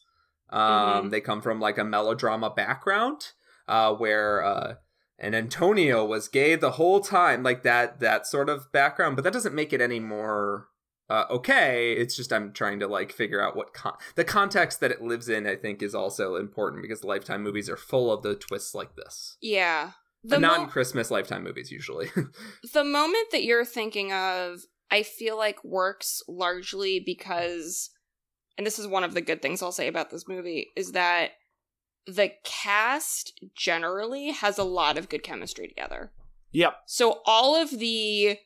Um, They come from like a melodrama background, uh, where uh, and Antonio was gay the whole time, like that that sort of background. But that doesn't make it any more uh, okay. It's just I'm trying to like figure out what con- the context that it lives in. I think is also important because Lifetime movies are full of the twists like this. Yeah. The, mo- non-Christmas Lifetime movies usually. the moment that you're thinking of, I feel like works largely because, and this is one of the good things I'll say about this movie, is that the cast generally has a lot of good chemistry together. Yep. So all of the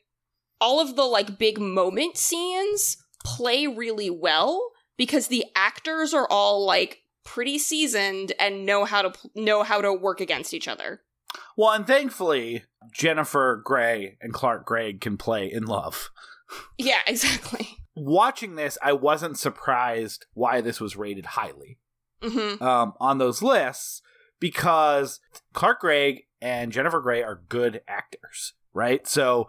all of the like big moment scenes play really well because the actors are all like pretty seasoned and know how to know how to work against each other. Well, and thankfully, Jennifer Grey and Clark Gregg can play in love. Yeah, exactly. Watching this, I wasn't surprised why this was rated highly hmm um, on those lists because Clark Gregg and Jennifer Grey are good actors, right? So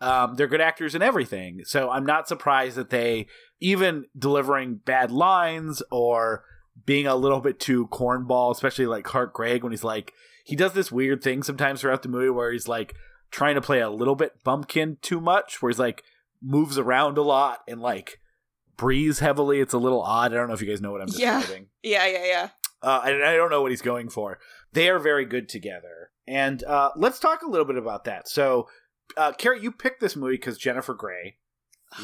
um, they're good actors in everything. So I'm not surprised that they, even delivering bad lines or being a little bit too cornball, especially like Clark Gregg when he's like, he does this weird thing sometimes throughout the movie where he's like trying to play a little bit bumpkin too much, where he's like moves around a lot and like breathes heavily. It's a little odd. I don't know if you guys know what I'm Yeah. describing. Yeah, yeah, yeah. Uh, and I don't know what he's going for. They are very good together. And uh, let's talk a little bit about that. So, uh, Carrie, you picked this movie because Jennifer Grey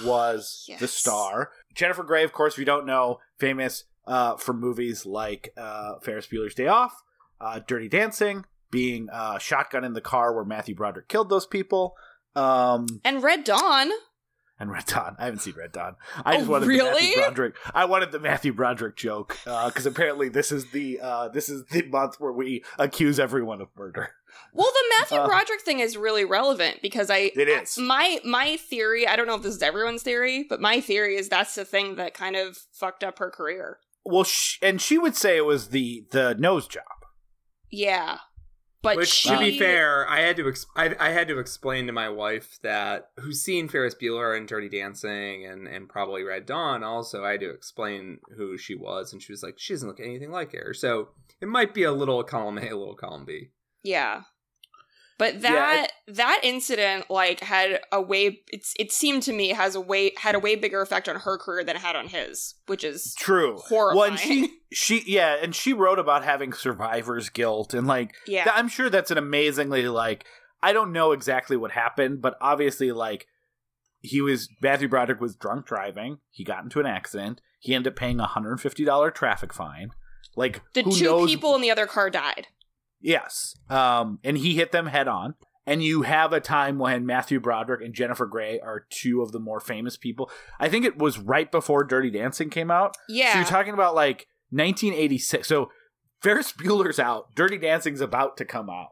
was the star. Jennifer Grey, of course, if you don't know, famous uh, for movies like uh, Ferris Bueller's Day Off, uh, Dirty Dancing, being uh, shotgun in the car where Matthew Broderick killed those people. Um, And Red Dawn. And Red Dawn. I haven't seen Red Dawn. I just Oh, wanted the really? Matthew Broderick. I wanted the Matthew Broderick joke because apparently this is the uh, this is the month where we accuse everyone of murder. Well, the Matthew Uh. Broderick thing is really relevant because I It is. my my theory. I don't know if this is everyone's theory, but my theory is that's the thing that kind of fucked up her career. Well, sh- and she would say it was the the nose job. Yeah, but Which, she, to be fair, I had to ex- I, I had to explain to my wife that who's seen Ferris Bueller and Dirty Dancing and and probably Red Dawn. Also, I had to explain who she was, and she was like, she doesn't look anything like her. So it might be a little column A, a little column B. Yeah. But Yeah, that that incident like had a way it's it seemed to me has a way had a way bigger effect on her career than it had on his, which is True. horrifying. Well, and she she yeah, and she wrote about having survivor's guilt and like yeah. Th- I'm sure that's an amazingly like I don't know exactly what happened, but obviously like he was Matthew Broderick was drunk driving. He got into an accident. He ended up paying a hundred and fifty dollar traffic fine. Like the two knows? people in the other car died. Yes, um, and he hit them head on. And you have a time when Matthew Broderick and Jennifer Grey are two of the more famous people. I think it was right before Dirty Dancing came out. Yeah. So you're talking about like 1986. So Ferris Bueller's out. Dirty Dancing's about to come out.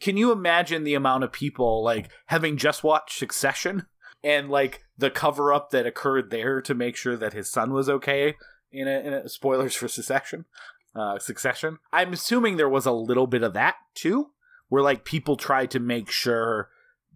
Can you imagine the amount of people like having just watched Succession and like the cover up that occurred there to make sure that his son was okay? In a, in a spoilers for Succession. Uh, Succession. I'm assuming there was a little bit of that too, where like people tried to make sure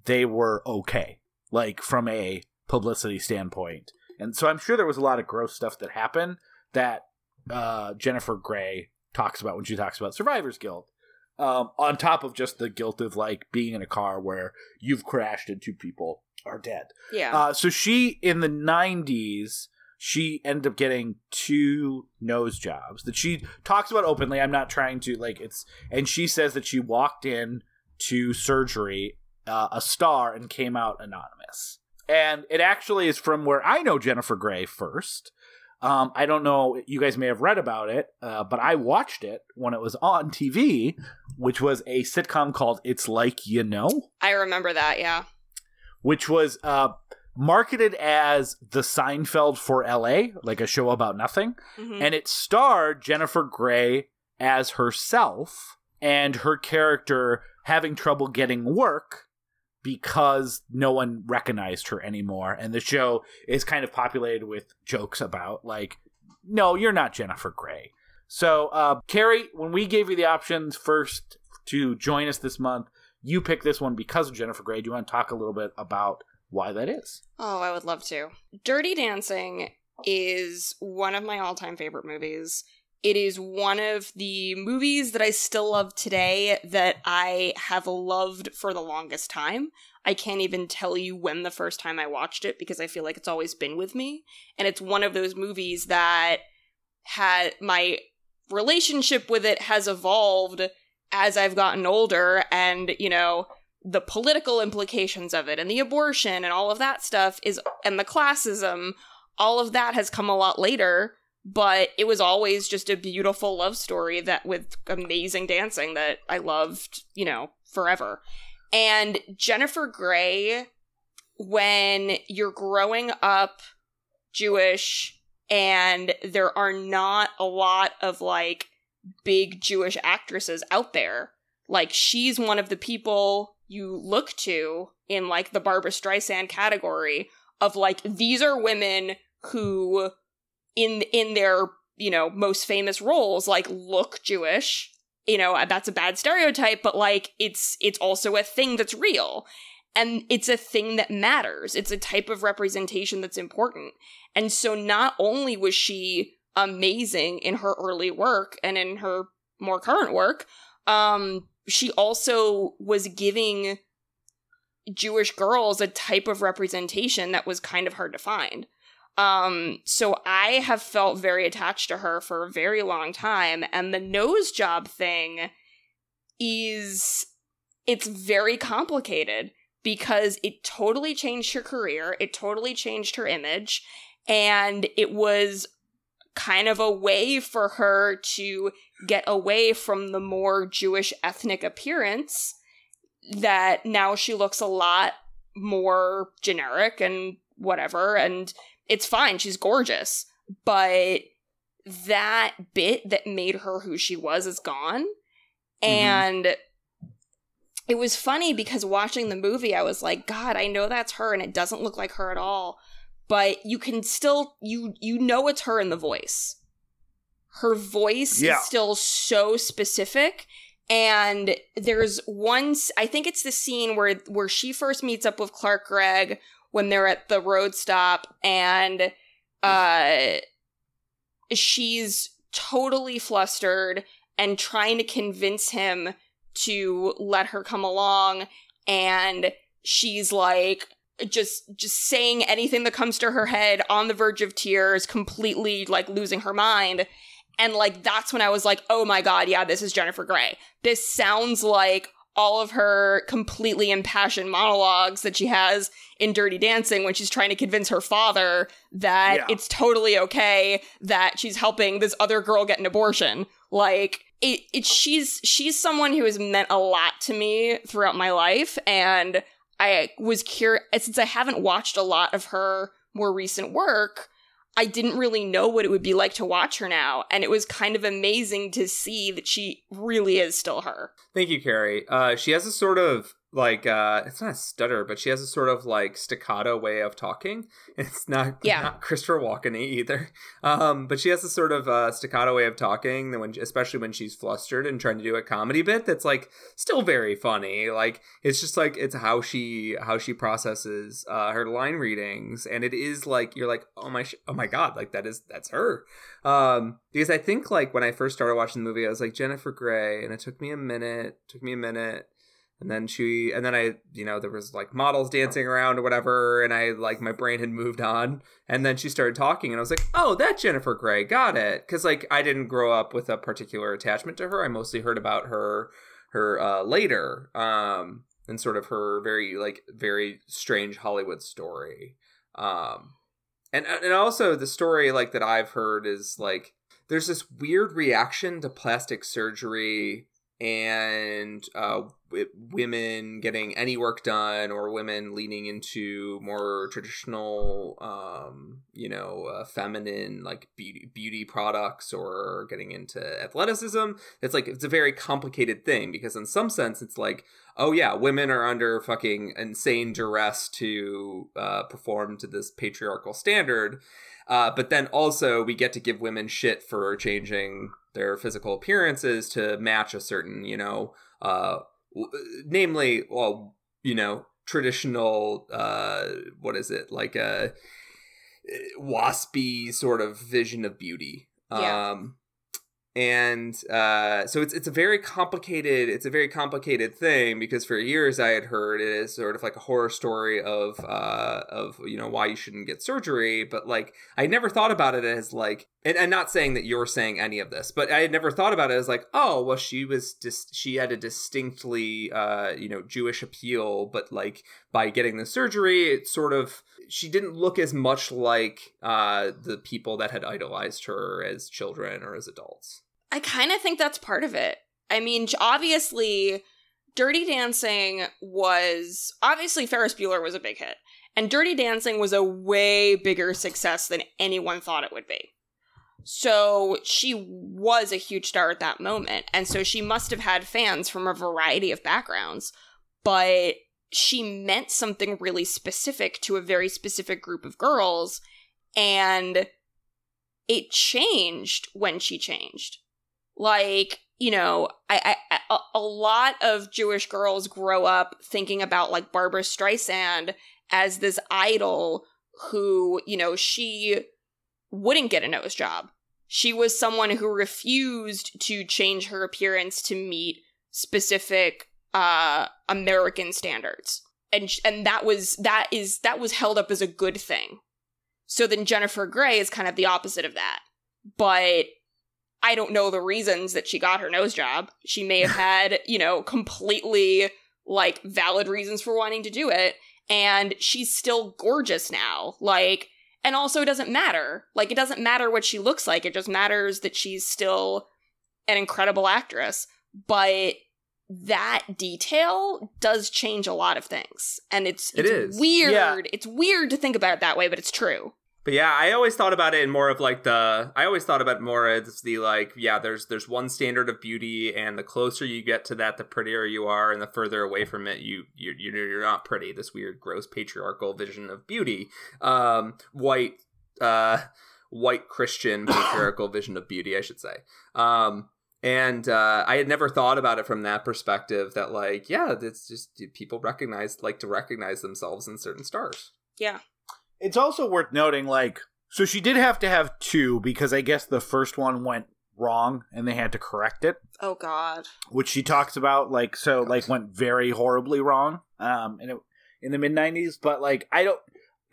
they were okay, like from a publicity standpoint. And so I'm sure there was a lot of gross stuff that happened that uh, Jennifer Grey talks about when she talks about Survivor's Guilt. Um, on top of just the guilt of like being in a car where you've crashed and two people are dead. yeah. Uh, so she in the '90s, she ended up getting two nose jobs that she talks about openly. I'm not trying to like it's, and she says that she walked in to surgery uh, a star and came out anonymous. And it actually is from where I know Jennifer Grey first. Um, I don't know, you guys may have read about it, uh, but I watched it when it was on TV, which was a sitcom called It's Like You Know I remember that, yeah. which was uh, marketed as the Seinfeld for LA, like a show about nothing. Mhm. And it starred Jennifer Grey as herself, and her character having trouble getting work because no one recognized her anymore. And the show is kind of populated with jokes about, like, no, you're not Jennifer Grey. So, uh, Carrie, when we gave you the options first to join us this month, you picked this one because of Jennifer Grey. Do you want to talk a little bit about why that is? Oh, I would love to. Dirty Dancing is one of my all time favorite movies. It is one of the movies that I still love today that I have loved for the longest time. I can't even tell you when the first time I watched it because I feel like it's always been with me. And it's one of those movies that had my relationship with it has evolved as I've gotten older and, you know, the political implications of it and the abortion and all of that stuff is and the classism all of that has come a lot later but it was always just a beautiful love story that with amazing dancing that I loved, you know, forever. And Jennifer Grey when you're growing up Jewish and there are not a lot of like big Jewish actresses out there. Like she's one of the people you look to in like the Barbra Streisand category of like these are women who in in their you know most famous roles like look Jewish. You know that's a bad stereotype, but like it's it's also a thing that's real, and it's a thing that matters. It's a type of representation that's important. And so not only was she amazing in her early work and in her more current work, um, she also was giving Jewish girls a type of representation that was kind of hard to find. Um, so I have felt very attached to her for a very long time, and the nose job thing is it's very complicated because it totally changed her career, it totally changed her image, and it was kind of a way for her to get away from the more Jewish ethnic appearance that now she looks a lot more generic and whatever and it's fine she's gorgeous. But that bit that made her who she was is gone. Mm-hmm. And it was funny because watching the movie i was like god i know that's her and it doesn't look like her at all but you can still you you know it's her in the voice her voice Yeah. is still so specific and there's one I think it's the scene where where she first meets up with clark gregg when they're at the road stop and uh she's totally flustered and trying to convince him to let her come along and she's like just just saying anything that comes to her head on the verge of tears completely like losing her mind. And like that's when i was like oh my god yeah this is jennifer grey. This sounds like all of her completely impassioned monologues that she has in dirty dancing when she's trying to convince her father that Yeah. it's totally okay that she's helping this other girl get an abortion. Like it, it she's she's someone who has meant a lot to me throughout my life and I was curious since I haven't watched a lot of her more recent work. I didn't really know what it would be like to watch her now, and it was kind of amazing to see that she really is still her. Thank you, Carrie. Uh, she has a sort of like uh, it's not a stutter, but she has a sort of like staccato way of talking. It's not Yeah. not Christopher Walken either. Um, but she has a sort of uh, staccato way of talking that when, especially when she's flustered and trying to do a comedy bit that's like still very funny. Like it's just like it's how she how she processes uh, her line readings, and it is like you're like oh my sh- oh my god, like that is that's her. Um, because I think like when I first started watching the movie, I was like Jennifer Grey, and it took me a minute, took me a minute, and then she, and then I, you know, there was like models dancing around or whatever, and I like my brain had moved on, and then she started talking, and I was like, oh, that Jennifer Grey, got it, because like I didn't grow up with a particular attachment to her. I mostly heard about her, her uh, later, um, and sort of her very like very strange Hollywood story. Um, and and also the story like that I've heard is like there's this weird reaction to plastic surgery and uh, women getting any work done, or women leaning into more traditional, um, you know, uh, feminine like beauty beauty products, or getting into athleticism. It's like it's a very complicated thing because in some sense it's like, oh yeah, women are under fucking insane duress to uh, perform to this patriarchal standard. Uh, but then also we get to give women shit for changing their physical appearances to match a certain, you know, uh, w- namely, well, you know, traditional, uh, what is it, like a waspy sort of vision of beauty. Yeah. Um, and uh, so it's it's a very complicated it's a very complicated thing because for years I had heard it is sort of like a horror story of uh, of you know why you shouldn't get surgery, but like I never thought about it as like and, not saying that you're saying any of this, but I had never thought about it as like oh well she was just she had a distinctly uh, you know Jewish appeal, but like by getting the surgery it sort of she didn't look as much like uh, the people that had idolized her as children or as adults. I kind of think that's part of it. I mean, obviously, Dirty Dancing was obviously Ferris Bueller was a big hit, and Dirty Dancing was a way bigger success than anyone thought it would be. So she was a huge star at that moment, and so she must have had fans from a variety of backgrounds, but she meant something really specific to a very specific group of girls, and it changed when she changed. Like you know I, I a, a lot of jewish girls grow up thinking about like barbra streisand as this idol who you know she wouldn't get a nose job. She was someone who refused to change her appearance to meet specific uh american standards and and that was that is that was held up as a good thing so then jennifer grey is kind of the opposite of that but I don't know the reasons that she got her nose job. She may have had, you know, completely like valid reasons for wanting to do it. And she's still gorgeous now. Like, and also it doesn't matter. Like, it doesn't matter what she looks like. It just matters that she's still an incredible actress. But that detail does change a lot of things. And it's, It it's weird. Yeah. It's weird to think about it that way, but it's true. But yeah, I always thought about it in more of like the I always thought about more as the like yeah, there's there's one standard of beauty and the closer you get to that the prettier you are and the further away from it you you you you're not pretty. This weird gross patriarchal vision of beauty. Um white uh white Christian patriarchal vision of beauty, I should say. Um and uh, I had never thought about it from that perspective. That like, yeah, it's just people recognize like to recognize themselves in certain stars. Yeah. It's also worth noting, like, so she did have to have two because I guess the first one went wrong and they had to correct it, Oh, God. which she talks about, like, so like went very horribly wrong, um, in it, in the mid '90s. But like, I don't.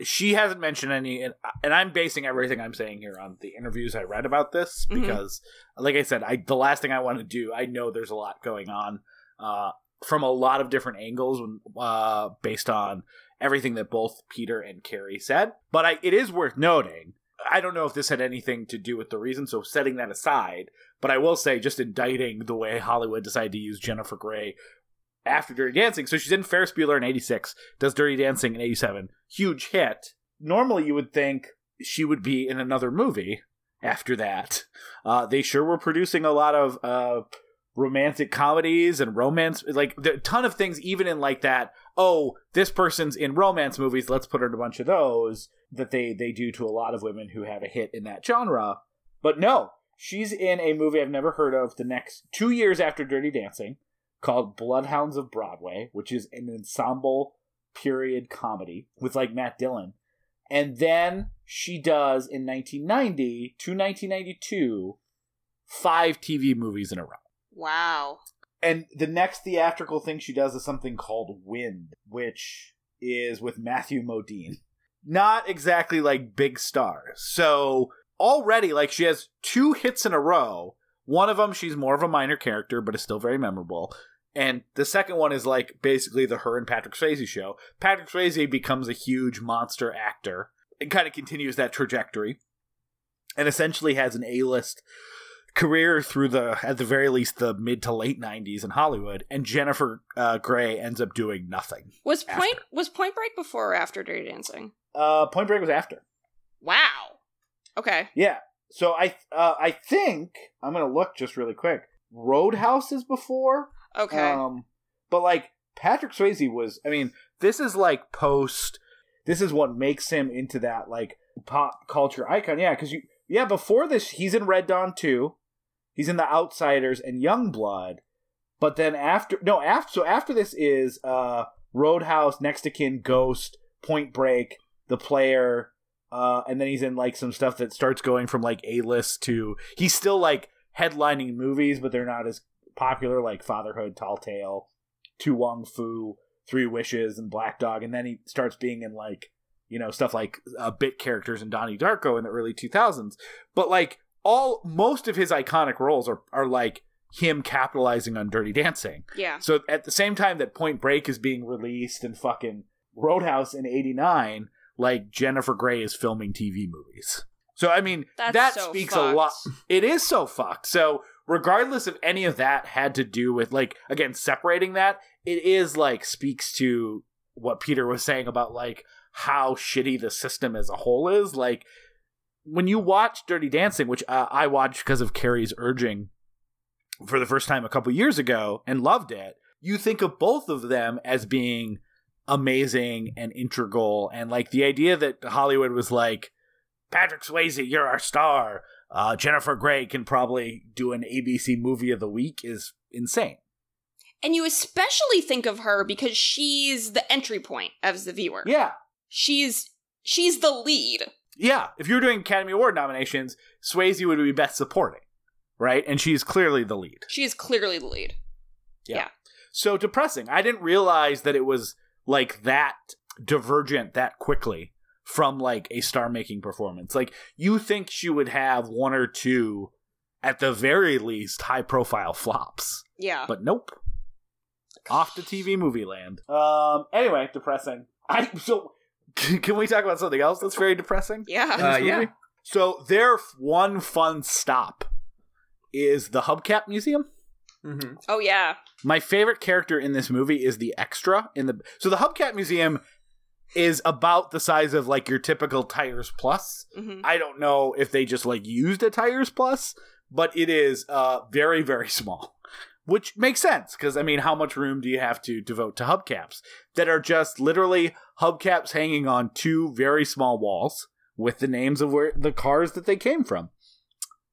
She hasn't mentioned any, and, and I'm basing everything I'm saying here on the interviews I read about this Mhm. because, like I said, I the last thing I want to do, I know there's a lot going on, uh, from a lot of different angles, uh, based on everything that both Peter and Carrie said. But I, it is worth noting. I don't know if this had anything to do with the reason, so setting that aside, but I will say, just indicting the way Hollywood decided to use Jennifer Grey after Dirty Dancing. So she's in Ferris Bueller in 86, does Dirty Dancing in 87. Huge hit. Normally, you would think she would be in another movie after that. Uh, they sure were producing a lot of uh, romantic comedies and romance. Like, a ton of things, even in like that, oh, this person's in romance movies, let's put her in a bunch of those that they, they do to a lot of women who have a hit in that genre. But no, she's in a movie I've never heard of the next two years after Dirty Dancing called Bloodhounds of Broadway, which is an ensemble period comedy with like Matt Dillon. And then she does in 1990 to 1992 five TV movies in a row. Wow. And the next theatrical thing she does is something called Wind, which is with Matthew Modine. Not exactly like big stars. So already, like, she has two hits in a row. One of them, she's more of a minor character, but is still very memorable. And the second one is like basically the her and Patrick Swayze show. Patrick Swayze becomes a huge monster actor and kind of continues that trajectory and essentially has an A list career through the at the very least the mid to late 90s in Hollywood and Jennifer uh, Grey ends up doing nothing. Was Point After. was Point Break before or after Dirty Dancing? Uh Point Break was after. Wow. Okay. Yeah. So I uh, I think I'm going to look just really quick. Roadhouse is before Okay. Um, but like Patrick Swayze was, I mean, this is like post. This is what makes him into that like pop culture icon. Yeah, because you, yeah, before this, he's in Red Dawn too. he's in The Outsiders and Young Blood, but then after, no, after, so after this is uh Roadhouse, Next to Kin, Ghost, Point Break, The Player, uh, and then he's in like some stuff that starts going from like A list to he's still like headlining movies, but they're not as popular like Fatherhood, Tall Tale, To Wong Foo, Three Wishes, and Black Dog, and then he starts being in like you know stuff like uh, bit characters in Donnie Darko in the early two thousands. But like all most of his iconic roles are are like him capitalizing on Dirty Dancing. yeah. So at the same time that Point Break is being released and fucking Roadhouse in '89, like Jennifer Grey is filming TV movies. So I mean That's that so speaks fucked. a lot. It is so fucked. So regardless if any of that had to do with like again separating that, it is like speaks to what Peter was saying about like how shitty the system as a whole is. Like when you watch Dirty Dancing, which uh, I watched because of Carrie's urging for the first time a couple years ago and loved it, you think of both of them as being amazing and integral and like the idea that Hollywood was like Patrick Swayze, you're our star. Uh, Jennifer Grey can probably do an ABC movie of the week is insane. And you especially think of her because she's the entry point as the viewer. Yeah. She's she's the lead. Yeah. If you're doing Academy Award nominations, Swayze would be best supporting, right? And she's clearly the lead. She is clearly the lead. Yeah. So depressing. I didn't realize that it was like that divergent that quickly from like a star making performance. Like you think she would have one or two at the very least high profile flops. Yeah. But nope. Off to TV movie land. Um anyway, depressing. I so can we talk about something else that's very depressing? in yeah. this Uh, yeah. So their one fun stop is the Hubcap Museum. Mm-hmm. Oh yeah. My favorite character in this movie is the extra in the so the Hubcap Museum is about the size of like your typical Tires Plus. hmm I don't know if they just like used a Tires Plus, but it is uh very very small. Which makes sense because I mean, how much room do you have to devote to hubcaps that are just literally hubcaps hanging on two very small walls with the names of where the cars that they came from?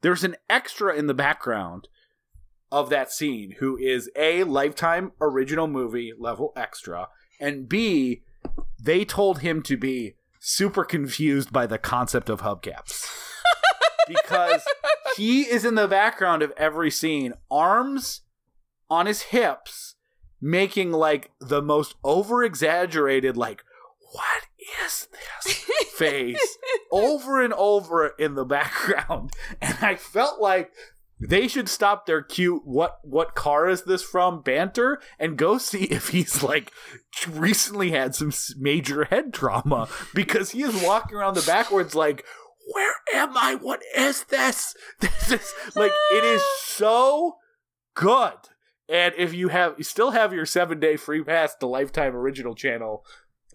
There's an extra in the background of that scene who is a lifetime original movie level extra, and B, they told him to be super confused by the concept of hubcaps because he is in the background of every scene, arms on his hips, making like the most over exaggerated, like, what is this face over and over in the background. And I felt like they should stop their cute what what car is this from banter and go see if he's like recently had some major head trauma because he is walking around the backwards like where am I? What is this? This is like it is so good. And if you have you still have your seven day free pass to Lifetime Original Channel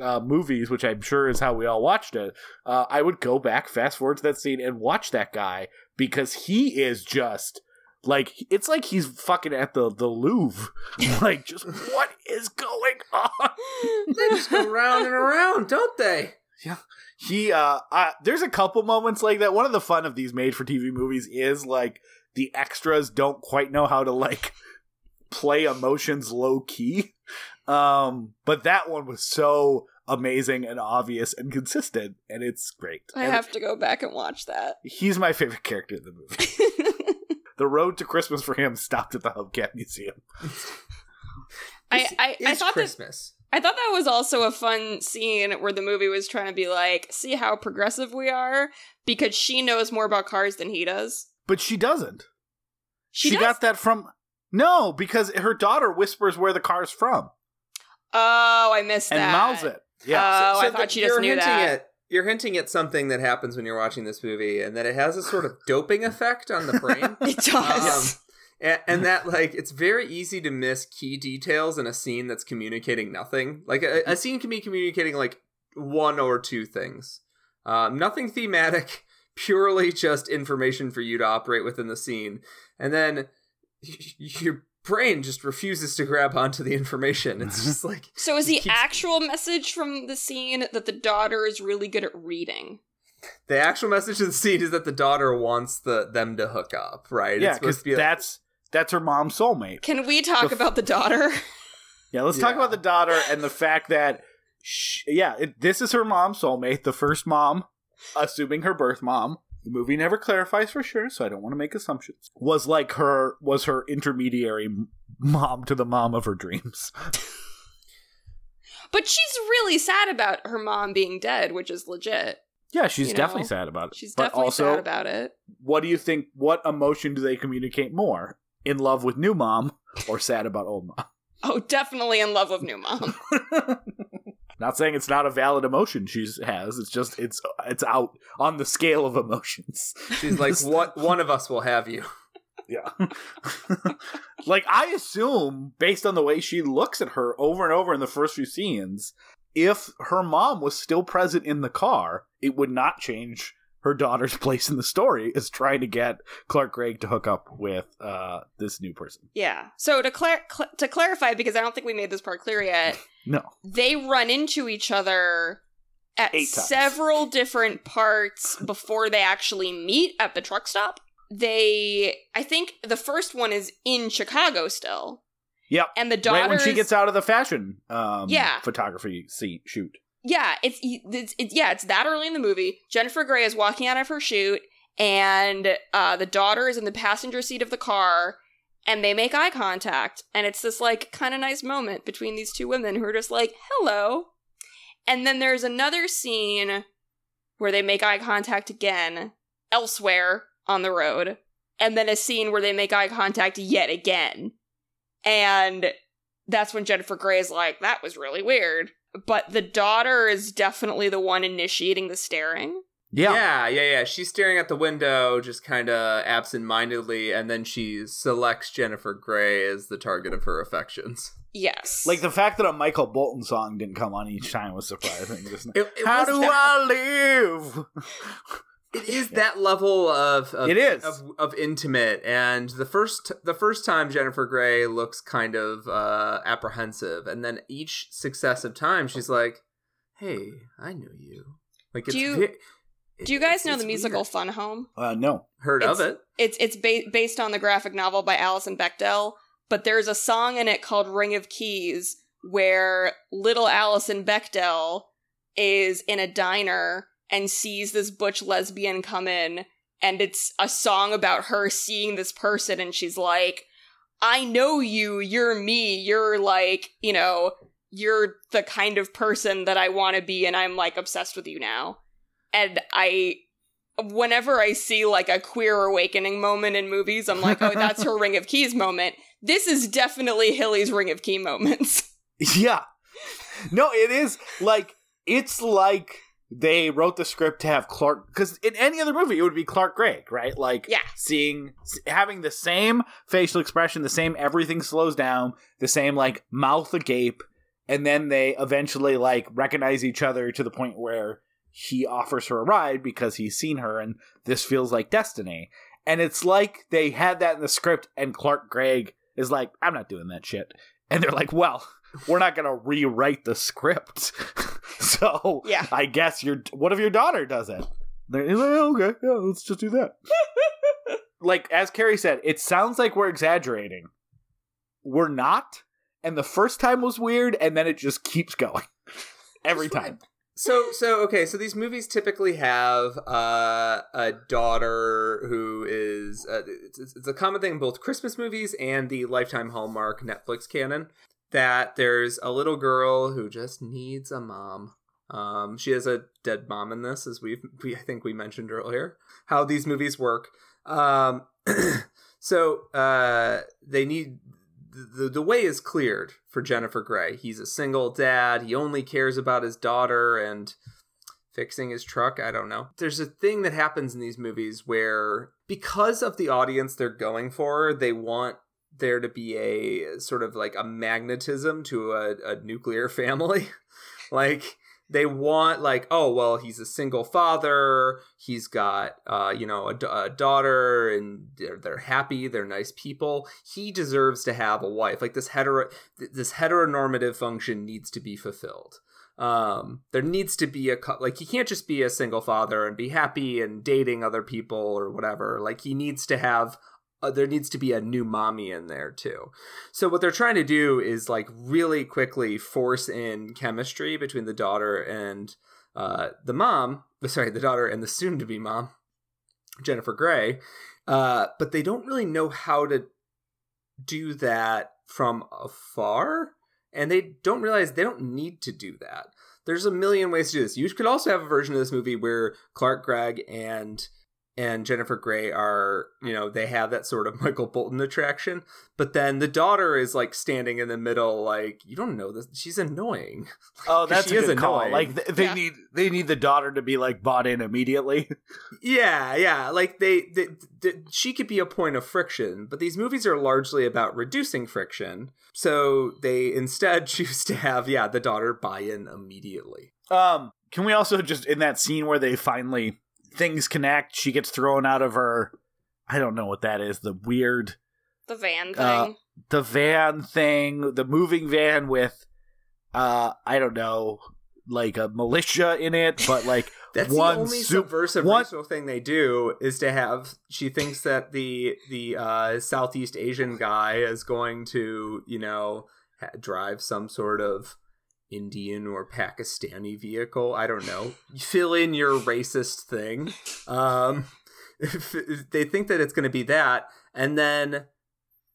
uh, movies, which I'm sure is how we all watched it, uh, I would go back, fast forward to that scene, and watch that guy because he is just like it's like he's fucking at the the Louvre. like, just what is going on? They just go round and around, don't they? Yeah. He uh, uh there's a couple moments like that one of the fun of these made for tv movies is like the extras don't quite know how to like play emotions low key um but that one was so amazing and obvious and consistent and it's great I And have to go back and watch that. he's my favorite character in the movie the road to christmas for him stopped at the hubcap museum I, I, I It's thought that Christmas. I thought that was also a fun scene where the movie was trying to be like, see how progressive we are because she knows more about cars than he does. but she doesn't She, she does? got that from no because her daughter whispers where the car's from Oh, I missed and that. mouths it yeah Oh, I So thought the- she just you're knew hinting that. At, you're hinting at something that happens when you're watching this movie, and that it has a sort of doping effect on the brain. It does. Um, and, and that like it's very easy to miss key details in a scene that's communicating nothing. Like a, a scene can be communicating like one or two things. Um, nothing thematic, purely just information for you to operate within the scene, and then y- your brain just refuses to grab onto the information. It's just like so is the keeps- actual message from the scene that the daughter is really good at reading? the actual message of the scene is that the daughter wants the them to hook up, right? yeah, because be like- that's that's her mom's soulmate. Can we talk The f- about the daughter? Yeah, let's talk about the daughter and the fact that, sh yeah, it, this is her mom's soulmate, the first mom, assuming her birth mom. The movie never clarifies for sure, so I don't want to make assumptions. Was like her was her intermediary mom to the mom of her dreams. But she's really sad about her mom being dead, which is legit. Yeah, she's You definitely know, sad about it. She's but definitely also, sad about it. what do you think? What emotion do they communicate more? In love with new mom or sad about old mom? Oh, definitely in love with new mom. not saying it's not a valid emotion she has. It's just it's it's out on the scale of emotions. she's like, "What? One of us will have you." Yeah. like I assume based on the way she looks at her over and over in the first few scenes, if her mom was still present in the car, it would not change her daughter's place in the story is trying to get Clark Gregg to hook up with uh this new person. yeah. So to clar- cl- to clarify, because I don't think we made this part clear yet, No. they run into each other at several different parts before they actually meet at the truck stop. They, I think the first one is in Chicago still, Yep. and the daughter Right when she is- gets out of the fashion um Yeah. photography scene shoot. Yeah, it's, it's it's yeah, it's that early in the movie. Jennifer Grey is walking out of her shoot, and uh, the daughter is in the passenger seat of the car, and they make eye contact, and it's this like kind of nice moment between these two women who are just like hello, and then there's another scene where they make eye contact again elsewhere on the road, and then a scene where they make eye contact yet again, and that's when Jennifer Grey is like, that was really weird. But the daughter is definitely the one initiating the staring. Yeah. yeah, yeah, yeah. She's staring at the window, just kind of absent-mindedly, and then she selects Jennifer Grey as the target of her affections. Yes. Like the fact that a Michael Bolton song didn't come on each time was surprising. Isn't it? It, it How was do that- I live? It is that level of, of It is. of, of intimate, and the first the first time Jennifer Grey looks kind of uh, apprehensive, and then each successive time she's like, "Hey, I knew you." Like, it's Do you- ve- Do you guys know the musical weird. Fun Home? Uh, no. Heard of it? It's it's ba- based on the graphic novel by Alison Bechdel, but there's a song in it called Ring of Keys where little Alison Bechdel is in a diner and sees this butch lesbian come in and it's a song about her seeing this person and she's like I know you, you're me, you're like, you know, you're the kind of person that I want to be and I'm like obsessed with you now. And I whenever I see like a queer awakening moment in movies, I'm like, oh, that's her Ring of Keys moment. This is definitely Hilly's Ring of Key moments. Yeah. No, it is like it's like they wrote the script to have Clark because in any other movie it would be Clark Gregg, right? Like Yeah. seeing having the same facial expression, the same everything slows down, the same like mouth agape, and then they eventually like recognize each other to the point where he offers her a ride because he's seen her and this feels like destiny. And it's like they had that in the script and Clark Gregg is like, I'm not doing that shit. And they're like, well, we're not gonna rewrite the script. so Yeah. I guess your what if your daughter does it? They're like, "Oh, okay, yeah, let's just do that. like as Carrie said, it sounds like we're exaggerating. We're not. And the first time was weird, and then it just keeps going. Every time. So so okay, so these movies typically have uh, a daughter who is uh, it's a common thing in both Christmas movies and the Lifetime Hallmark Netflix canon that there's a little girl who just needs a mom. Um, she has a dead mom in this, as we've we I think we mentioned earlier how these movies work. Um, so uh, they need the, the way is cleared for Jennifer Grey. He's a single dad. He only cares about his daughter, and fixing his truck. I don't know. There's a thing that happens in these movies where, because of the audience they're going for, they want there to be a sort of like a magnetism to a, a nuclear family. like, they want like oh well he's a single father he's got uh you know a, daughter and they're, they're happy they're nice people. He deserves to have a wife. Like this hetero th- this heteronormative function needs to be fulfilled. Um there needs to be a like he can't just be a single father and be happy and dating other people or whatever. Like he needs to have uh, there needs to be a new mommy in there too so what they're trying to do is like really quickly force in chemistry between the daughter and uh, the mom. Sorry, the daughter and the soon-to-be mom, Jennifer Grey. Uh, but they don't really know how to do that from afar, and they don't realize they don't need to do that. There's a million ways to do this. You could also have a version of this movie where Clark Gregg and and Jennifer Grey are, you know, they have that sort of Michael Bolton attraction. But then the daughter is like standing in the middle, like, you don't know this. She's annoying. Oh, that's she a is good call. annoying. Like th- they Yeah. need they need the daughter to be like bought in immediately. Yeah, yeah. Like they, they, they, she could be a point of friction, but these movies are largely about reducing friction. So they instead choose to have, yeah, the daughter buy in immediately. Um, can we also just in that scene where they finally things connect, she gets thrown out of her I don't know what that is, the weird The van thing. Uh, the van thing, the moving van with uh I don't know, like a militia in it, but like That's one the only soup- subversive one- racial thing they do is to have. She thinks that the the uh, Southeast Asian guy is going to, you know, ha- drive some sort of Indian or Pakistani vehicle. I don't know. Fill in your racist thing. Um, if, if they think that it's going to be that, and then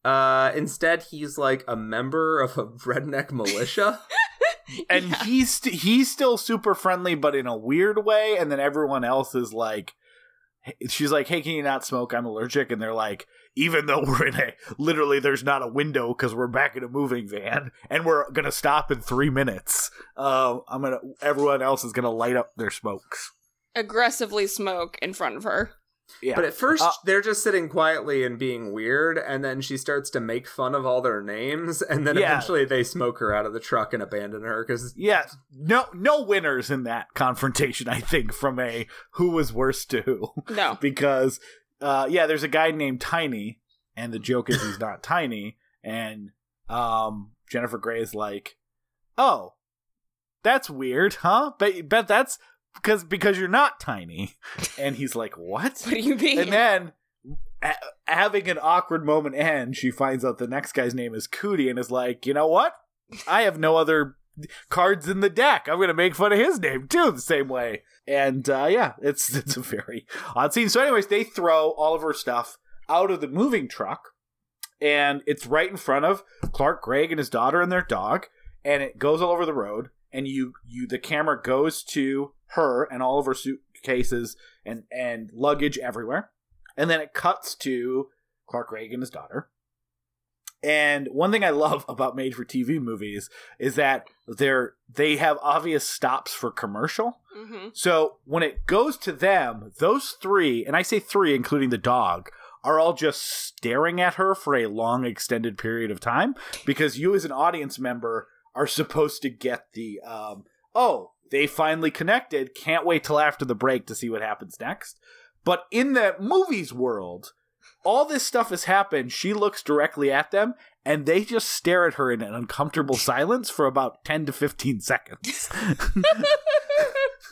uh, instead he's like a member of a redneck militia. and Yeah. he's st- he's still super friendly but in a weird way and then everyone else is like she's like hey can you not smoke i'm allergic and they're like even though we're in a literally there's not a window because we're back in a moving van and we're gonna stop in three minutes uh, i'm gonna everyone else is gonna light up their smokes Aggressively smoke in front of her. yeah But at first, Uh, they're just sitting quietly and being weird, and then she starts to make fun of all their names, and then Yeah. eventually they smoke her out of the truck and abandon her because yeah no no winners in that confrontation i think from a who was worse to who No. because uh yeah there's a guy named tiny and the joke is he's not tiny and um jennifer grey is like oh that's weird huh? Bet bet that's because because you're not tiny. And he's like what? What do you mean? and then a- having an awkward moment end she finds out the next guy's name is cootie and is like you know what? I have no other cards in the deck. I'm gonna make fun of his name too the same way and uh yeah it's it's a very odd scene. So anyways they throw all of her stuff out of the moving truck and it's right in front of clark gregg and his daughter and their dog and it goes all over the road and you you the camera goes to her and all of her suitcases and and luggage everywhere and then it cuts to clark gregg and his daughter and one thing I love about made for TV movies is that they're they have obvious stops for commercial. hmm So when it goes to them, those three, and I say three including the dog, are all just staring at her for a long extended period of time because you as an audience member are supposed to get the um oh, they finally connected, can't wait till after the break to see what happens next. But in the movies world, all this stuff has happened. She looks directly at them, and they just stare at her in an uncomfortable silence for about 10 to 15 seconds.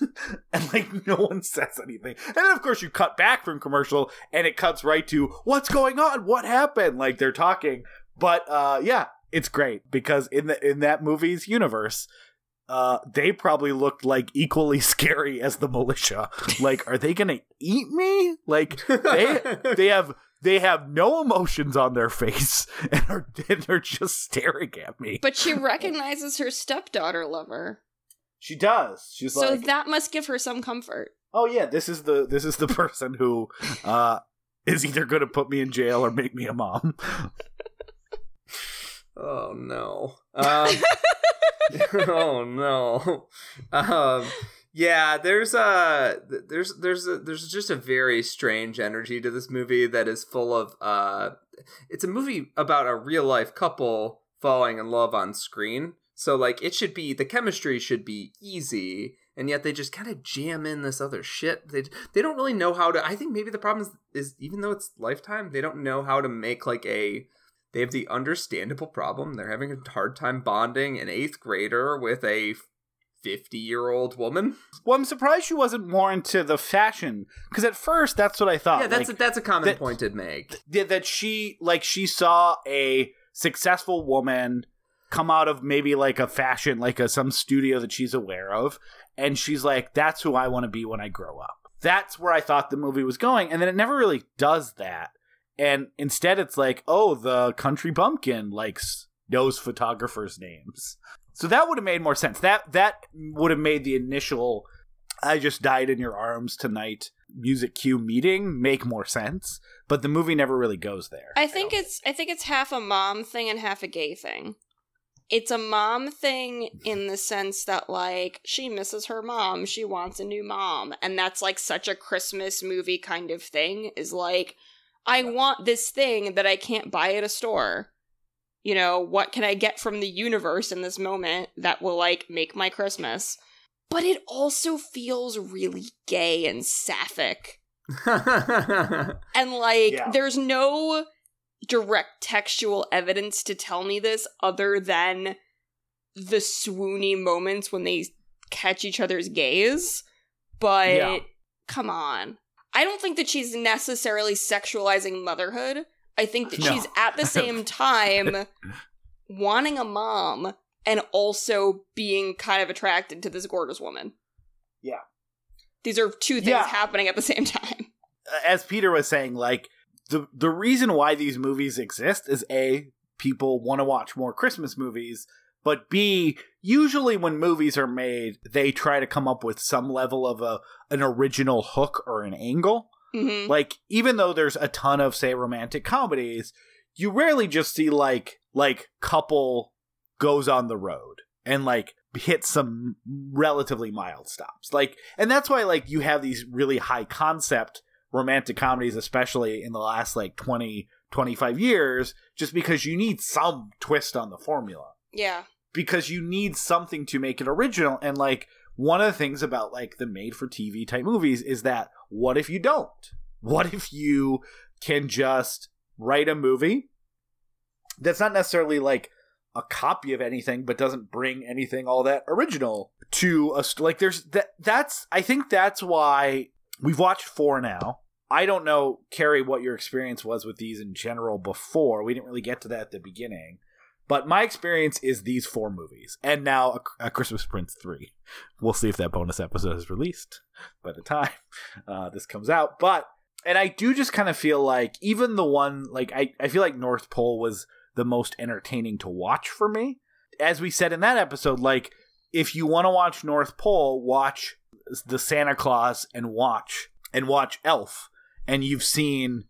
and like no one says anything. And then of course you cut back from commercial and it cuts right to what's going on? What happened? Like they're talking. But uh yeah, it's great because in the in that movie's universe, uh they probably looked like equally scary as the militia. Like are they going to eat me? Like they they have they have no emotions on their face and are and they're just staring at me. But she recognizes her stepdaughter lover. She does. She's So like, that must give her some comfort. "Oh yeah, this is the this is the person who uh is either going to put me in jail or make me a mom." Oh no. Um, oh no. Um, Yeah, there's a there's there's a, there's just a very strange energy to this movie that is full of uh it's a movie about a real life couple falling in love on screen. So like it should be the chemistry should be easy and yet they just kind of jam in this other shit. They they don't really know how to I think maybe the problem is, is even though it's lifetime, they don't know how to make like a they have the understandable problem. They're having a hard time bonding an 8th grader with a 50 year old woman. Well, I'm surprised she wasn't more into the fashion because at first that's what I thought. yeah, that's like, a, that's a common that- point to make. th- that she like she saw a successful woman come out of maybe like a fashion like a some studio that she's aware of and she's like that's who I want to be when I grow up. That's where I thought the movie was going and then it never really does that. And instead it's like, "Oh, the country bumpkin likes knows photographers' names." So that would have made more sense. That that would have made the initial I just died in your arms tonight music cue meeting make more sense, but the movie never really goes there. I think don't- it's I think it's half a mom thing and half a gay thing. It's a mom thing in the sense that like she misses her mom, she wants a new mom, and that's like such a Christmas movie kind of thing is like I want this thing that I can't buy at a store. You know, what can I get from the universe in this moment that will like make my Christmas? But it also feels really gay and sapphic. And like, Yeah. there's no direct textual evidence to tell me this other than the swoony moments when they catch each other's gaze. But Yeah. come on. I don't think that she's necessarily sexualizing motherhood. I think that No. she's at the same time wanting a mom and also being kind of attracted to this gorgeous woman. Yeah. These are two things Yeah. happening at the same time. as Peter was saying, like the the reason why these movies exist is a people want to watch more Christmas movies, but b usually when movies are made, they try to come up with some level of a an original hook or an angle. Hmm Like even though there's a ton of say romantic comedies, you rarely just see like like couple goes on the road and like hit some relatively mild stops. Like and that's why like you have these really high concept romantic comedies especially in the last like 20 25 years just because you need some twist on the formula Yeah. because you need something to make it original and like one of the things about like the made for TV type movies is that what if you don't? What if you can just write a movie that's not necessarily like a copy of anything but doesn't bring anything all that original to us like there's that that's I think that's why we've watched four now. I don't know Carrie what your experience was with these in general before. We didn't really get to that at the beginning. But my experience is these four movies, and now a, a Christmas Prince three. We'll see if that bonus episode is released by the time uh, this comes out. But and I do just kind of feel like even the one like I I feel like North Pole was the most entertaining to watch for me. As we said in that episode, like if you want to watch North Pole, watch the Santa Claus and watch and watch Elf, and you've seen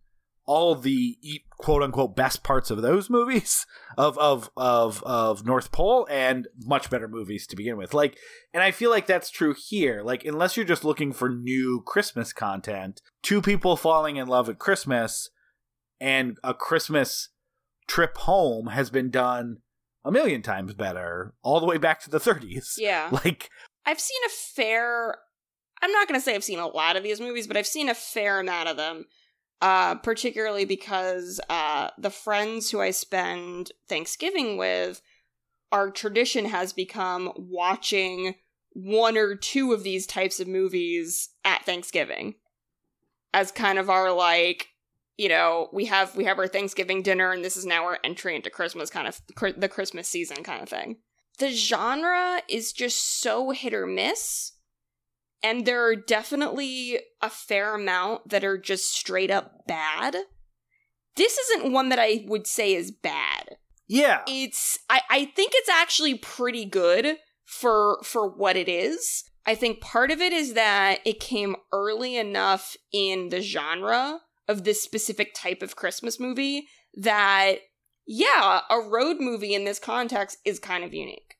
all the quote unquote best parts of those movies of of of of North Pole and much better movies to begin with. Like and I feel like that's true here. Like unless you're just looking for new Christmas content, two people falling in love at Christmas and a Christmas trip home has been done a million times better all the way back to the 30s. Yeah. Like I've seen a fair I'm not going to say I've seen a lot of these movies, but I've seen a fair amount of them. Uh, particularly because uh, the friends who I spend Thanksgiving with, our tradition has become watching one or two of these types of movies at Thanksgiving as kind of our like you know we have we have our Thanksgiving dinner and this is now our entry into Christmas kind of the Christmas season kind of thing the genre is just so hit or miss. And there are definitely a fair amount that are just straight up bad. This isn't one that I would say is bad. yeah. It's I, I think it's actually pretty good for for what it is. I think part of it is that it came early enough in the genre of this specific type of Christmas movie that yeah, a road movie in this context is kind of unique.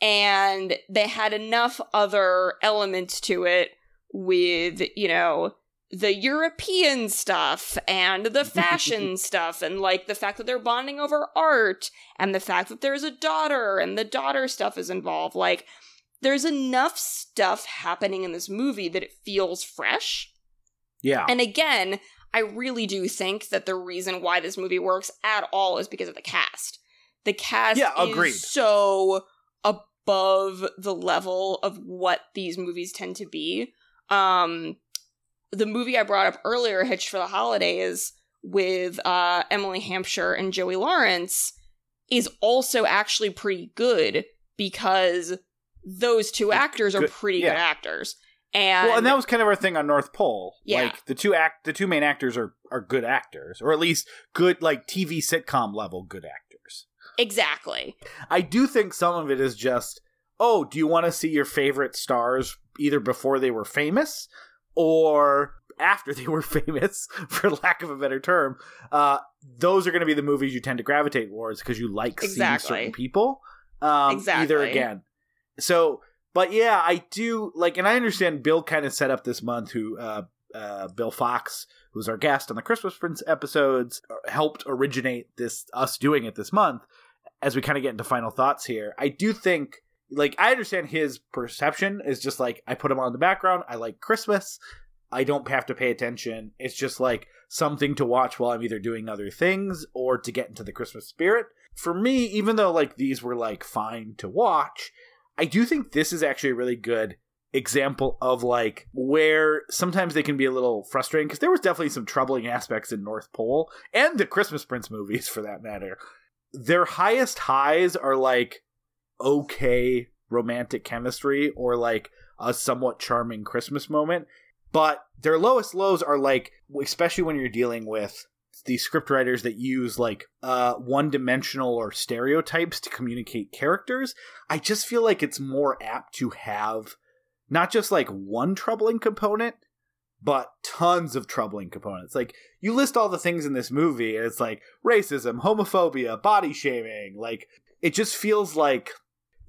And they had enough other elements to it with, you know, the European stuff and the fashion stuff and like the fact that they're bonding over art and the fact that there's a daughter and the daughter stuff is involved. Like there's enough stuff happening in this movie that it feels fresh. Yeah. And again, I really do think that the reason why this movie works at all is because of the cast. The cast Yeah, is agreed. so above the level of what these movies tend to be. Um the movie I brought up earlier, Hitch for the Holidays, with uh Emily Hampshire and Joey Lawrence, is also actually pretty good because those two actors are good- pretty yeah. good actors. And, well, and that was kind of our thing on North Pole. Yeah. Like the two act the two main actors are are good actors, or at least good like TV sitcom level good actors. Exactly. I do think some of it is just, oh, do you want to see your favorite stars either before they were famous or after they were famous, for lack of a better term? Uh, those are going to be the movies you tend to gravitate towards because you like Exactly. seeing certain people. Um, Exactly. Either again. So, but yeah, I do like, and I understand Bill kind of set up this month who, uh, uh, Bill Fox, who's our guest on the Christmas Prince episodes, uh, helped originate this, us doing it this month as we kind of get into final thoughts here, I do think like I understand his perception is just like I put him on the background. I like Christmas. I don't have to pay attention. It's just like something to watch while I'm either doing other things or to get into the Christmas spirit. For me, even though like these were like fine to watch, I do think this is actually a really good example of like where sometimes they can be a little frustrating because there was definitely some troubling aspects in North Pole and the Christmas Prince movies for that matter their highest highs are like okay romantic chemistry or like a somewhat charming Christmas moment, but their lowest lows are like, especially when you're dealing with these scriptwriters that use like uh one dimensional or stereotypes to communicate characters. I just feel like it's more apt to have not just like one troubling component, but tons of troubling components. Like you list all the things in this movie, and it's like racism, homophobia, body shaming. Like it just feels like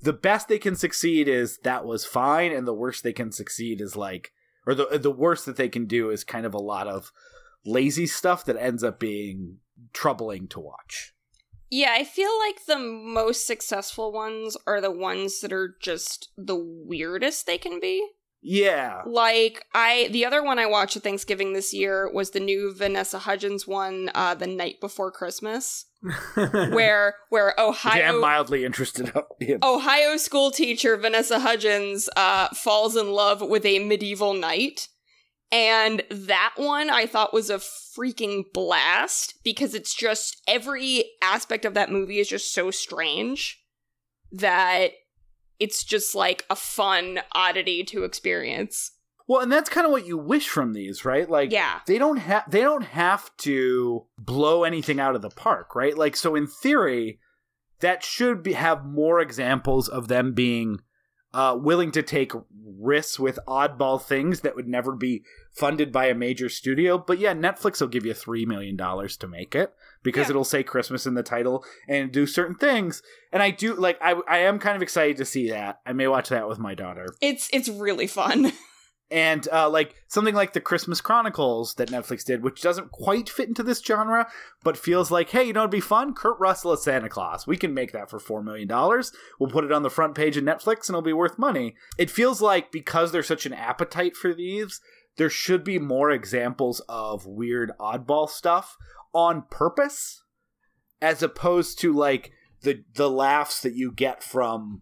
the best they can succeed is that was fine, and the worst they can succeed is like, or the the worst that they can do is kind of a lot of lazy stuff that ends up being troubling to watch. Yeah, I feel like the most successful ones are the ones that are just the weirdest they can be. Yeah, Like I the other one I watched at Thanksgiving this year was the new Vanessa Hudgens one, uh, The Knight Before Christmas, where where which I am mildly interested in. Ohio school teacher Vanessa Hudgens uh, falls in love with a medieval knight. And that one I thought was a freaking blast because it's just every aspect of that movie is just so strange that it's just like a fun oddity to experience. Well, and that's kind of what you wish from these, right? Like, Yeah. they don't have they don't have to blow anything out of the park, right? Like, so in theory, that should be have more examples of them being uh, willing to take risks with oddball things that would never be funded by a major studio. But yeah, Netflix will give you three million dollars to make it because Yeah. it'll say Christmas in the title and do certain things. And I do like I I am kind of excited to see that. I may watch that with my daughter It's it's really fun. and uh, like something like the Christmas Chronicles that Netflix did, which doesn't quite fit into this genre, but feels like, hey, you know, it'd be fun. Kurt Russell as Santa Claus. We can make that for four million dollars. We'll put it on the front page of Netflix, and it'll be worth money. It feels like because there's such an appetite for these, there should be more examples of weird oddball stuff on purpose, as opposed to like the the laughs that you get from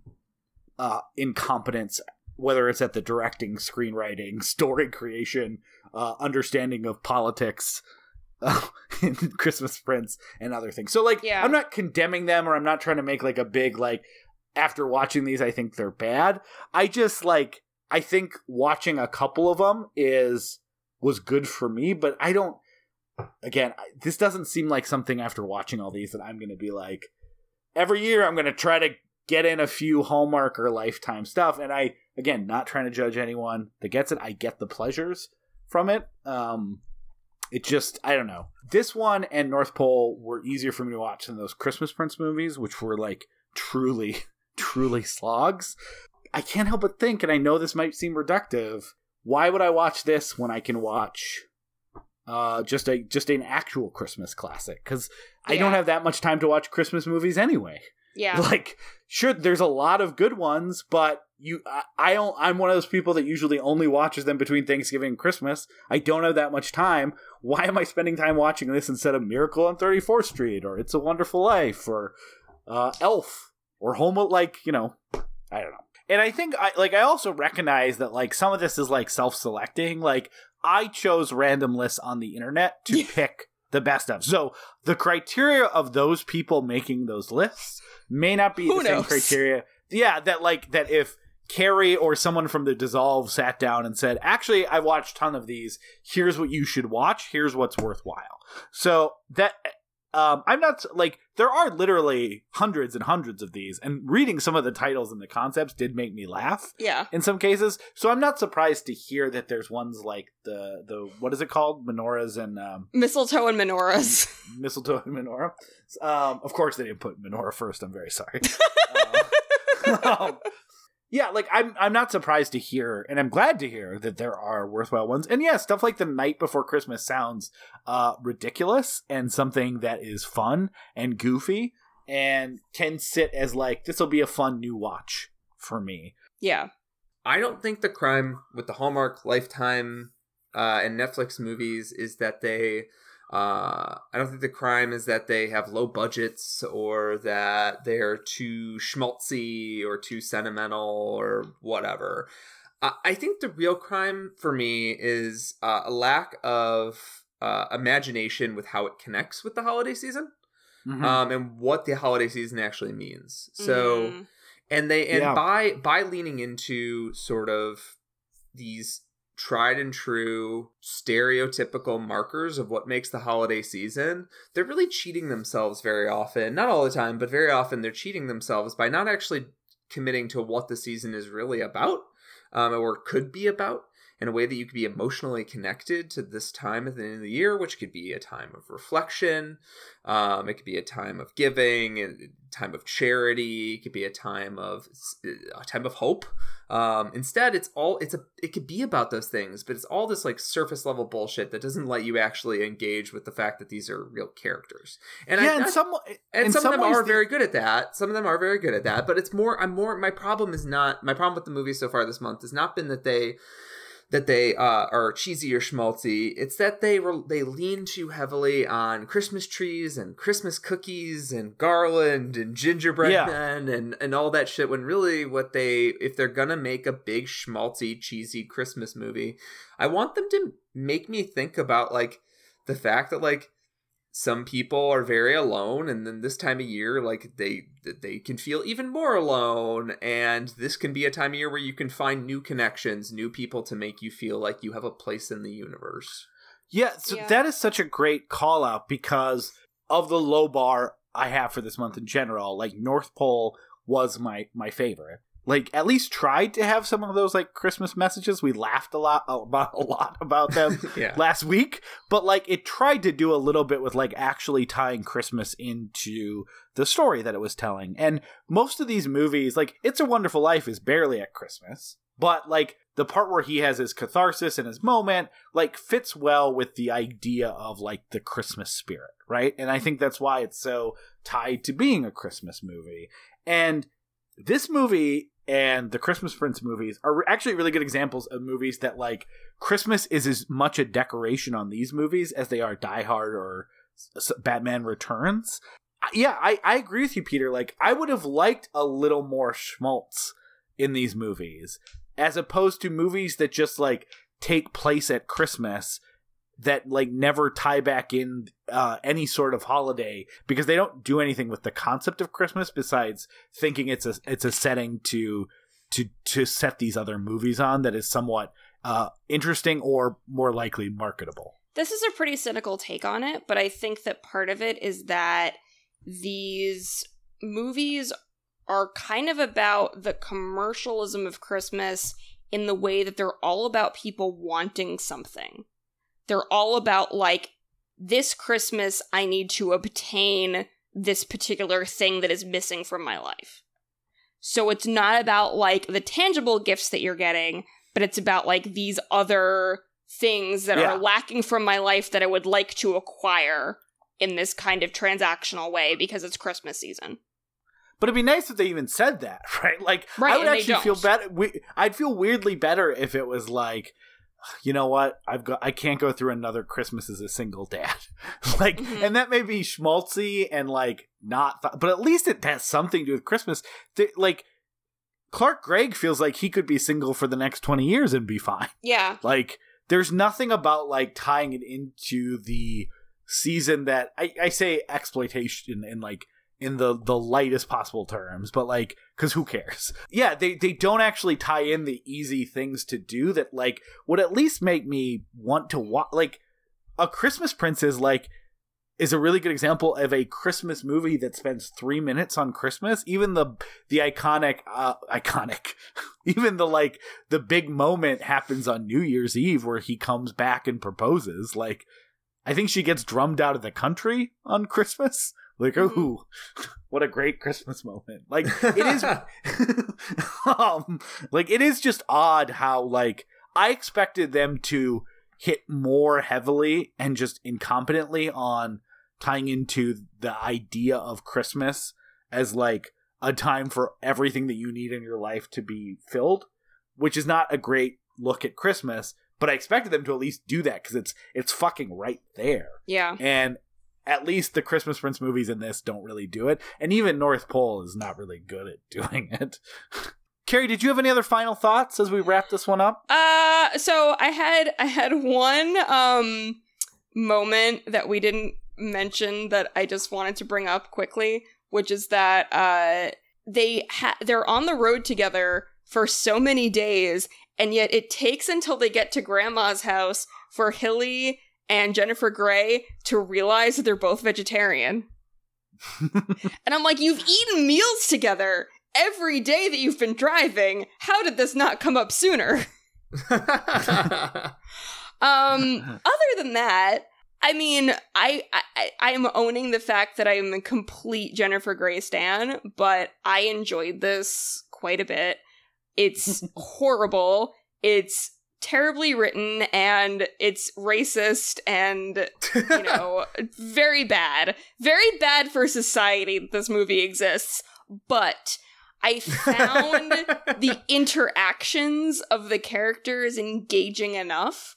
uh, incompetence whether it's at the directing, screenwriting, story creation, uh, understanding of politics, uh, in Christmas Prince, and other things. So, like, Yeah. I'm not condemning them, or I'm not trying to make like a big like. After watching these, I think they're bad. I just like. I think watching a couple of them is was good for me, but I don't. Again, I- this doesn't seem like something after watching all these that I'm going to be like. Every year, I'm going to try to get in a few Hallmark or Lifetime stuff, and I again not trying to judge anyone that gets it. I get the pleasures from it. Um, it just I don't know. This one and North Pole were easier for me to watch than those Christmas Prince movies, which were like truly, truly slogs. I can't help but think, and I know this might seem reductive. Why would I watch this when I can watch uh, just a just an actual Christmas classic? Because I don't have that much time to watch Christmas movies anyway. Yeah. Like, sure, there's a lot of good ones, but you, I, I don't. I'm one of those people that usually only watches them between Thanksgiving and Christmas. I don't have that much time. Why am I spending time watching this instead of Miracle on 34th Street or It's a Wonderful Life or uh, Elf or Home? Like, you know, I don't know. And I think I like I also recognize that like some of this is like self-selecting. Like I chose random lists on the internet to pick the best of. So the criteria of those people making those lists may not be Who the same criteria. Yeah, that like that if Carrie or someone from the Dissolve sat down and said, "Actually, I watched a ton of these. Here's what you should watch. Here's what's worthwhile." So that um, I'm not like there are literally hundreds and hundreds of these, and reading some of the titles and the concepts did make me laugh yeah. in some cases. So I'm not surprised to hear that there's ones like the the what is it called, menorahs and um, Mistletoe and menorahs. mistletoe and menorah. Um, of course, they didn't put menorah first. I'm very sorry. Uh, um, yeah, like I'm I'm not surprised to hear, and I'm glad to hear that there are worthwhile ones. And yeah, stuff like the Knight Before Christmas sounds uh, ridiculous and something that is fun and goofy and can sit as like this will be a fun new watch for me. yeah. I don't think the crime with the Hallmark, Lifetime, uh, and Netflix movies is that they. Uh, I don't think the crime is that they have low budgets or that they're too schmaltzy or too sentimental or whatever. I I think the real crime for me is uh, a lack of uh, imagination with how it connects with the holiday season Mhm. um, and what the holiday season actually means. So Mhm. and they and Yeah. by by leaning into sort of these tried and true stereotypical markers of what makes the holiday season they're really cheating themselves very often. Not all the time but very often they're cheating themselves by not actually committing to what the season is really about um, or could be about in a way that you could be emotionally connected to this time at the end of the year, which could be a time of reflection. Um, it could be a time of giving, a time of charity. It could be a time of a time of hope. Um, instead, it's all it's a it could be about those things, but it's all this like surface level bullshit that doesn't let you actually engage with the fact that these are real characters. And yeah, I, and some and in some, of them are very good at that. Some of them are very good at that. But it's more. I'm more. My problem is not. My problem with the movies so far this month has not been that they that they uh, are cheesy or schmaltzy. It's that they re- they lean too heavily on Christmas trees and Christmas cookies and garland and gingerbread Yeah. men and and all that shit. When really, what they if they're gonna make a big schmaltzy cheesy Christmas movie, I want them to make me think about like the fact that like some people are very alone and then this time of year like they they can feel even more alone and this can be a time of year where you can find new connections new people to make you feel like you have a place in the universe Yeah, so Yeah. that is such a great call out because of the low bar I have for this month in general. Like North Pole was my my favorite. Like at least tried to have some of those like Christmas messages. We laughed a lot about a lot about them yeah last week, but like it tried to do a little bit with like actually tying Christmas into the story that it was telling. And most of these movies, like It's a Wonderful Life is barely at Christmas, but like the part where he has his catharsis and his moment like fits well with the idea of like the Christmas spirit, right? And I think that's why it's so tied to being a Christmas movie. And this movie and the Christmas Prince movies are actually really good examples of movies that like Christmas is as much a decoration on these movies as they are Die Hard or Batman Returns. Yeah, I, I agree with you, Peter. Like, I would have liked a little more schmaltz in these movies, as opposed to movies that just like take place at Christmas that like never tie back in uh, any sort of holiday because they don't do anything with the concept of Christmas besides thinking it's a it's a setting to to to set these other movies on that is somewhat uh, interesting or more likely marketable. This is a pretty cynical take on it, but I think that part of it is that these movies are kind of about the commercialism of Christmas in the way that they're all about people wanting something. They're all about, like, this Christmas, I need to obtain this particular thing that is missing from my life. So it's not about like the tangible gifts that you're getting, but it's about like these other things that Yeah. are lacking from my life that I would like to acquire in this kind of transactional way because it's Christmas season. But it'd be nice if they even said that, right? Like, Right, I would actually feel better. We, I'd feel weirdly better if it was like, you know what? I've got. I can't go through another Christmas as a single dad. like, Mhm. and that may be schmaltzy and like not, th- but at least it has something to do with Christmas. Th- like, Clark Gregg feels like he could be single for the next twenty years and be fine. Yeah. Like, there's nothing about like tying it into the season that I, I say exploitation and like in the the lightest possible terms, but like, because who cares? Yeah, they they don't actually tie in the easy things to do that like would at least make me want to watch. Like, a Christmas Prince is like is a really good example of a Christmas movie that spends three minutes on Christmas. Even the the iconic uh iconic even the like the big moment happens on New Year's Eve where he comes back and proposes. Like I think she gets drummed out of the country on Christmas. Like, ooh, what a great Christmas moment. Like it is um like it is just odd how like I expected them to hit more heavily and just incompetently on tying into the idea of Christmas as like a time for everything that you need in your life to be filled, which is not a great look at Christmas, but I expected them to at least do that cuz it's it's fucking right there. Yeah. And at least the Christmas Prince movies in this don't really do it, and even North Pole is not really good at doing it. Carrie, did you have any other final thoughts as we wrap this one up? Uh so I had I had one um moment that we didn't mention that I just wanted to bring up quickly, which is that uh they ha- they're on the road together for so many days and yet it takes until they get to grandma's house for Hilly and Jennifer Grey to realize that they're both vegetarian. and I'm like, you've eaten meals together every day that you've been driving. How did this not come up sooner? Um, other than that, I mean, I, I I am owning the fact that I am a complete Jennifer Grey stan, but I enjoyed this quite a bit. It's horrible. It's terribly written and it's racist and you know very bad. Very bad for society that this movie exists, but I found the interactions of the characters engaging enough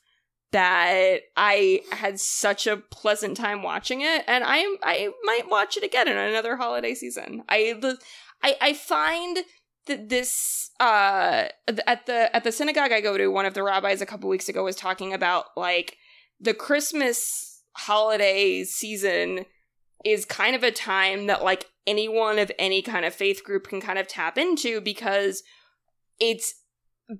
that I had such a pleasant time watching it, and I I might watch it again in another holiday season. I the I, I find that this uh at the at the synagogue I go to, one of the rabbis a couple weeks ago was talking about like the Christmas holiday season is kind of a time that like anyone of any kind of faith group can kind of tap into because it's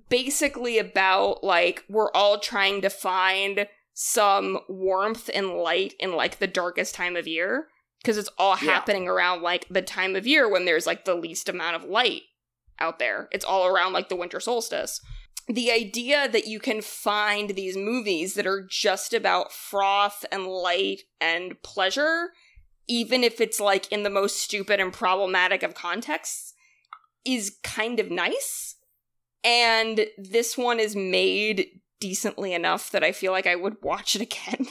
basically about like we're all trying to find some warmth and light in like the darkest time of year because it's all Yeah. happening around like the time of year when there's like the least amount of light out there. It's all around like the winter solstice. The idea that you can find these movies that are just about froth and light and pleasure, even if it's like in the most stupid and problematic of contexts, is kind of nice. And this one is made decently enough that I feel like I would watch it again.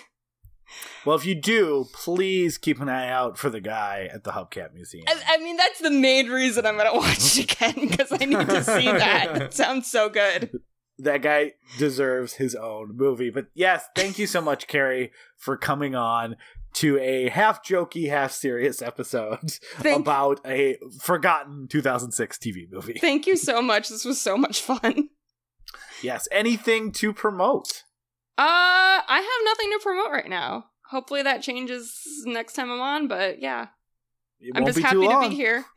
Well, if you do, please keep an eye out for the guy at the Hubcap Museum. I, I mean, that's the main reason I'm gonna watch it again because I need to see that. It sounds so good. that guy deserves his own movie. But yes, thank you so much, Carrie, for coming on to a half jokey, half serious episode Thank- about a forgotten 2006 TV movie. Thank you so much. This was so much fun. yes, anything to promote? Uh, I have nothing to promote right now. Hopefully that changes next time I'm on, but yeah. It I'm just happy to be here.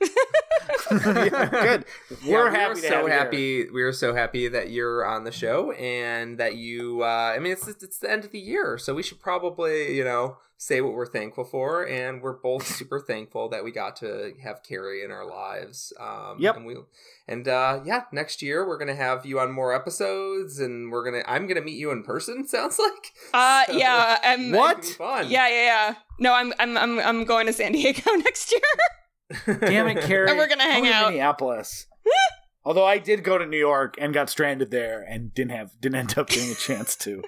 Yeah, good. We're we happy are so have you here. happy. We are so happy that you're on the show and that you. Uh, I mean, it's it's the end of the year, so we should probably you know say what we're thankful for, and we're both super thankful that we got to have Carrie in our lives. Um, Yep. And we and uh, yeah, next year we're gonna have you on more episodes, and we're gonna. I'm gonna meet you in person. Sounds like. Uh, So, yeah, I'm. What? it's gonna be fun. Yeah, yeah, yeah. No, I'm, I'm, I'm, I'm going to San Diego next year. Damn it, Carrie. And we're gonna hang Come to out. Minneapolis. Although I did go to New York and got stranded there and didn't have didn't end up getting a chance to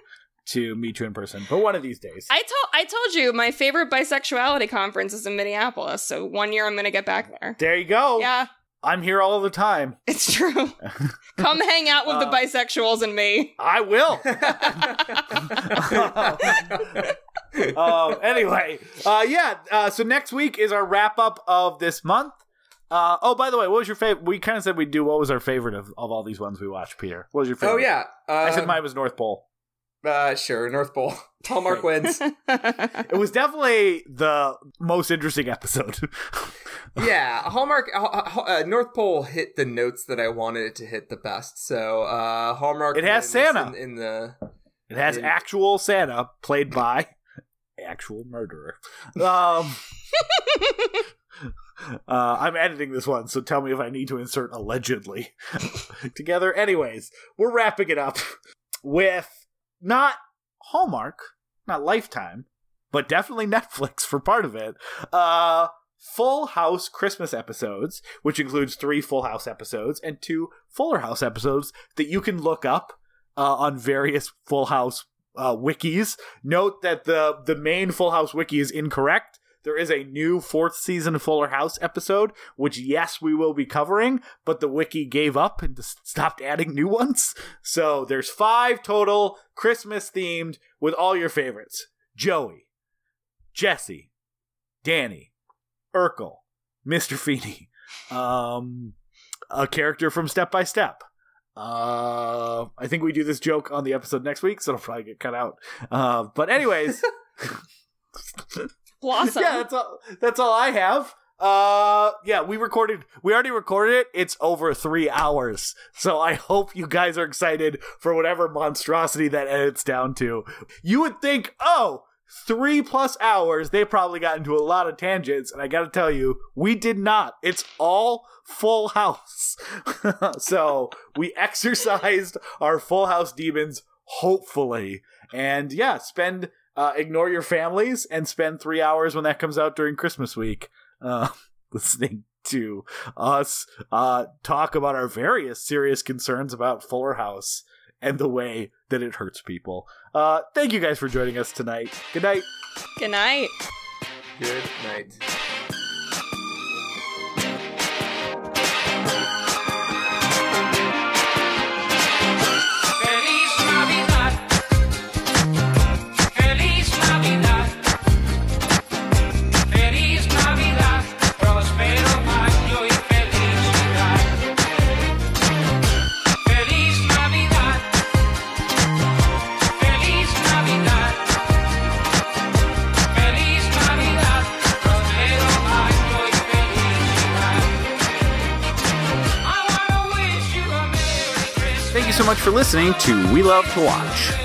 to meet you in person. But one of these days. I told I told you my favorite bisexuality conference is in Minneapolis. So one year I'm gonna get back there. there you go. Yeah, I'm here all the time. it's true. Come hang out with the Uh, bisexuals and me. I will. um, anyway, uh, yeah. Uh, so next week is our wrap up of this month. Uh, oh, by the way, what was your favorite? We kind of said we'd do. What was our favorite of, of all these ones we watched, Peter? What was your favorite? oh yeah. Uh, I said mine was North Pole. Uh, sure, North Pole. Hallmark wins. It was definitely the most interesting episode. yeah, Hallmark. Uh, uh, North Pole hit the notes that I wanted it to hit the best. So uh, Hallmark. It has Santa. in, in the. It has And- actual Santa played by actual murderer. Um, uh, I'm editing this one, so tell me if I need to insert allegedly together. Anyways, we're wrapping it up with not Hallmark, not Lifetime, but definitely Netflix for part of it. Uh, Full House Christmas episodes, which includes three Full House episodes and two Fuller House episodes that you can look up uh, on various Full House uh, wikis. Note that the the main Full House wiki is incorrect. There is a new fourth season Fuller House episode, which yes, we will be covering, but the wiki gave up and stopped adding new ones. So there's five total Christmas themed with all your favorites: Joey, Jesse, Danny, Urkel, Mr. Feeney, um, a character from Step by Step. Uh, I think we do this joke on the episode next week, so it'll probably get cut out. Uh, but anyways, Blossom. yeah, that's all. That's all I have. Uh, yeah, we recorded. We already recorded it. It's over three hours, so I hope you guys are excited for whatever monstrosity that edits down to. You would think, oh, three plus hours. They probably got into a lot of tangents, and I got to tell you, we did not. It's all full house. so we exercised our full house demons, hopefully, and yeah, spend uh, ignore your families and spend three hours when that comes out during Christmas week uh, listening to us uh, talk about our various serious concerns about Fuller House and the way that it hurts people. Uh, thank you guys for joining us tonight. Good night. Good night. Good night. So much for listening to We Love to Watch.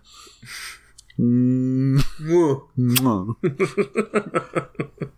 Mm.